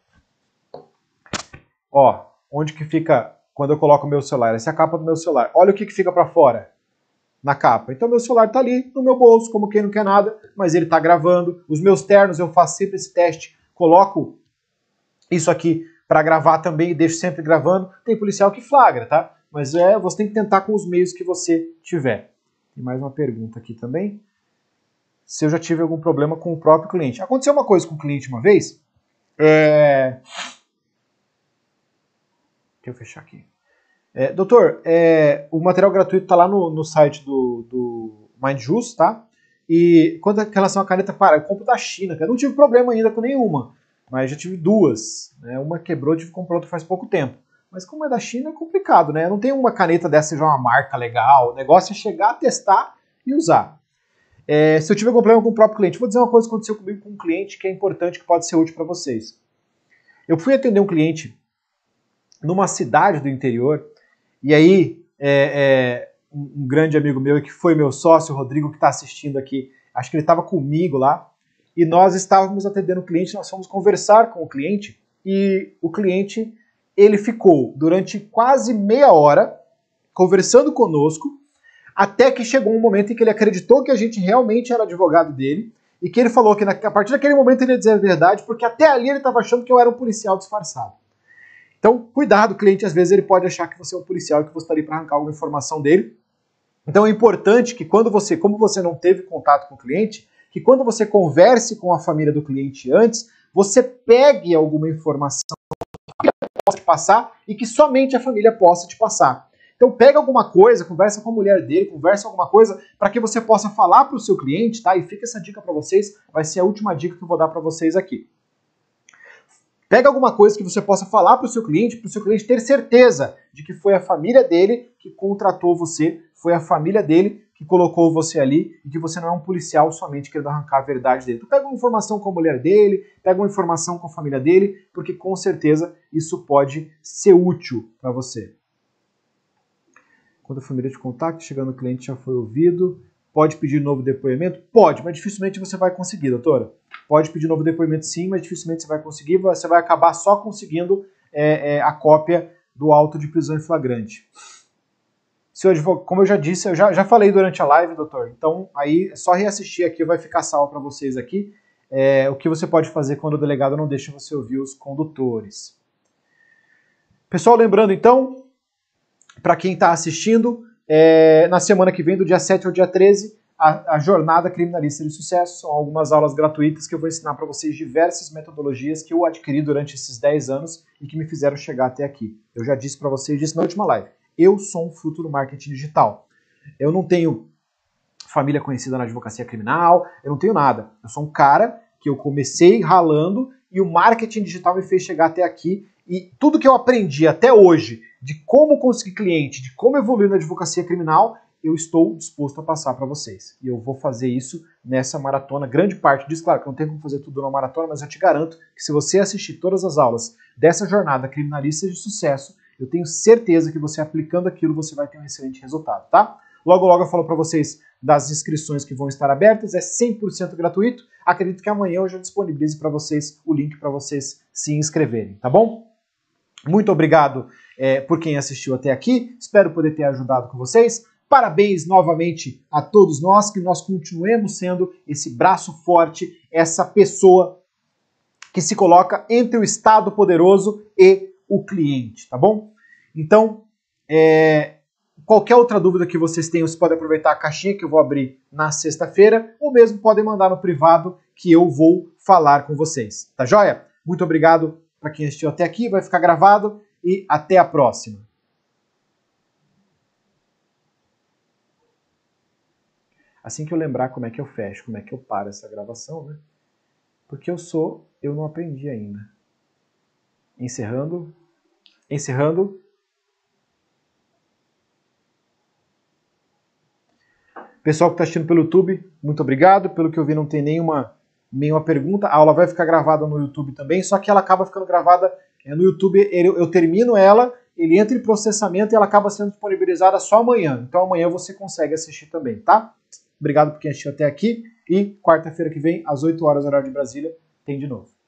Ó, onde que fica quando eu coloco meu celular? Essa é a capa do meu celular. Olha o que, que fica para fora na capa. Então meu celular tá ali no meu bolso, como quem não quer nada, mas ele tá gravando. Os meus ternos eu faço sempre esse teste, coloco isso aqui para gravar também e deixo sempre gravando. Tem policial que flagra, tá? mas é, você tem que tentar com os meios que você tiver. Tem mais uma pergunta aqui também. Se eu já tive algum problema com o próprio cliente. Aconteceu uma coisa com o cliente uma vez. É... Deixa eu fechar aqui. É, doutor, é, o material gratuito está lá no, no site do, do MindJust, tá? E quanto a relação à caneta, para, eu compro da China, eu não tive problema ainda com nenhuma, mas já tive duas. Né? Uma quebrou, tive que comprar outra faz pouco tempo. Mas como é da China, é complicado, né? Não tem uma caneta dessa já uma marca legal. O negócio é chegar, testar e usar. É, se eu tiver problema com o próprio cliente, vou dizer uma coisa que aconteceu comigo com um cliente que é importante, que pode ser útil para vocês. Eu fui atender um cliente numa cidade do interior, e aí é, é, um, grande amigo meu, que foi meu sócio, o Rodrigo, que está assistindo aqui, acho que ele estava comigo lá, e nós estávamos atendendo o cliente, nós fomos conversar com o cliente, e o cliente ele ficou durante quase meia hora conversando conosco, até que chegou um momento em que ele acreditou que a gente realmente era advogado dele e que ele falou que a partir daquele momento ele ia dizer a verdade, porque até ali ele estava achando que eu era um policial disfarçado. Então, cuidado, cliente, às vezes ele pode achar que você é um policial e que você está ali para arrancar alguma informação dele. Então é importante que quando você, como você não teve contato com o cliente, que quando você converse com a família do cliente antes, você pegue alguma informação possa te passar e que somente a família possa te passar. Então pega alguma coisa, conversa com a mulher dele, conversa alguma coisa para que você possa falar para o seu cliente, tá? E fica essa dica para vocês, vai ser a última dica que eu vou dar para vocês aqui. Pega alguma coisa que você possa falar para o seu cliente, para o seu cliente ter certeza de que foi a família dele que contratou você, foi a família dele que colocou você ali e que você não é um policial somente querendo arrancar a verdade dele. Então pega uma informação com a mulher dele, pega uma informação com a família dele, porque com certeza isso pode ser útil para você. Quando a família te contacta, chegando o cliente já foi ouvido, pode pedir novo depoimento? Pode, mas dificilmente você vai conseguir, doutora. Pode pedir novo depoimento sim, mas dificilmente você vai conseguir, você vai acabar só conseguindo é, é, a cópia do auto de prisão em flagrante advogado, como eu já disse, eu já, já falei durante a live, doutor, então aí é só reassistir aqui, vai ficar salvo para vocês aqui, é, o que você pode fazer quando o delegado não deixa você ouvir os condutores. Pessoal, lembrando então, para quem está assistindo, é, na semana que vem, do dia 7 ao dia 13, a, a, Jornada Criminalista de Sucesso. São algumas aulas gratuitas que eu vou ensinar para vocês diversas metodologias que eu adquiri durante esses 10 anos e que me fizeram chegar até aqui. Eu já disse para vocês, disse na última live. Eu sou um fruto do marketing digital. Eu não tenho família conhecida na advocacia criminal, eu não tenho nada. Eu sou um cara que eu comecei ralando e o marketing digital me fez chegar até aqui e tudo que eu aprendi até hoje de como conseguir cliente, de como evoluir na advocacia criminal, eu estou disposto a passar para vocês. E eu vou fazer isso nessa maratona. Grande parte disso, claro que não tem como fazer tudo numa maratona, mas eu te garanto que se você assistir todas as aulas dessa jornada criminalista de sucesso, eu tenho certeza que você aplicando aquilo você vai ter um excelente resultado, tá? Logo, logo eu falo para vocês das inscrições que vão estar abertas, é 100% gratuito. Acredito que amanhã eu já disponibilize para vocês o link para vocês se inscreverem, tá bom? Muito obrigado é, por quem assistiu até aqui, espero poder ter ajudado com vocês. Parabéns novamente a todos nós, que nós continuemos sendo esse braço forte, essa pessoa que se coloca entre o Estado poderoso e o cliente, tá bom? Então, é, qualquer outra dúvida que vocês tenham, vocês podem aproveitar a caixinha que eu vou abrir na sexta-feira, ou mesmo podem mandar no privado que eu vou falar com vocês, tá joia? Muito obrigado para quem assistiu até aqui, vai ficar gravado e até a próxima. Assim que eu lembrar como é que eu fecho, como é que eu paro essa gravação, né? Porque eu sou, eu não aprendi ainda. Encerrando Encerrando. Pessoal que está assistindo pelo YouTube, muito obrigado. Pelo que eu vi, não tem nenhuma, nenhuma pergunta. A aula vai ficar gravada no YouTube também, só que ela acaba ficando gravada é, no YouTube. Eu, eu termino ela, ele entra em processamento e ela acaba sendo disponibilizada só amanhã. Então amanhã você consegue assistir também, tá? Obrigado por quem assistiu até aqui. E quarta-feira que vem, às 8 horas, horário de Brasília, tem de novo.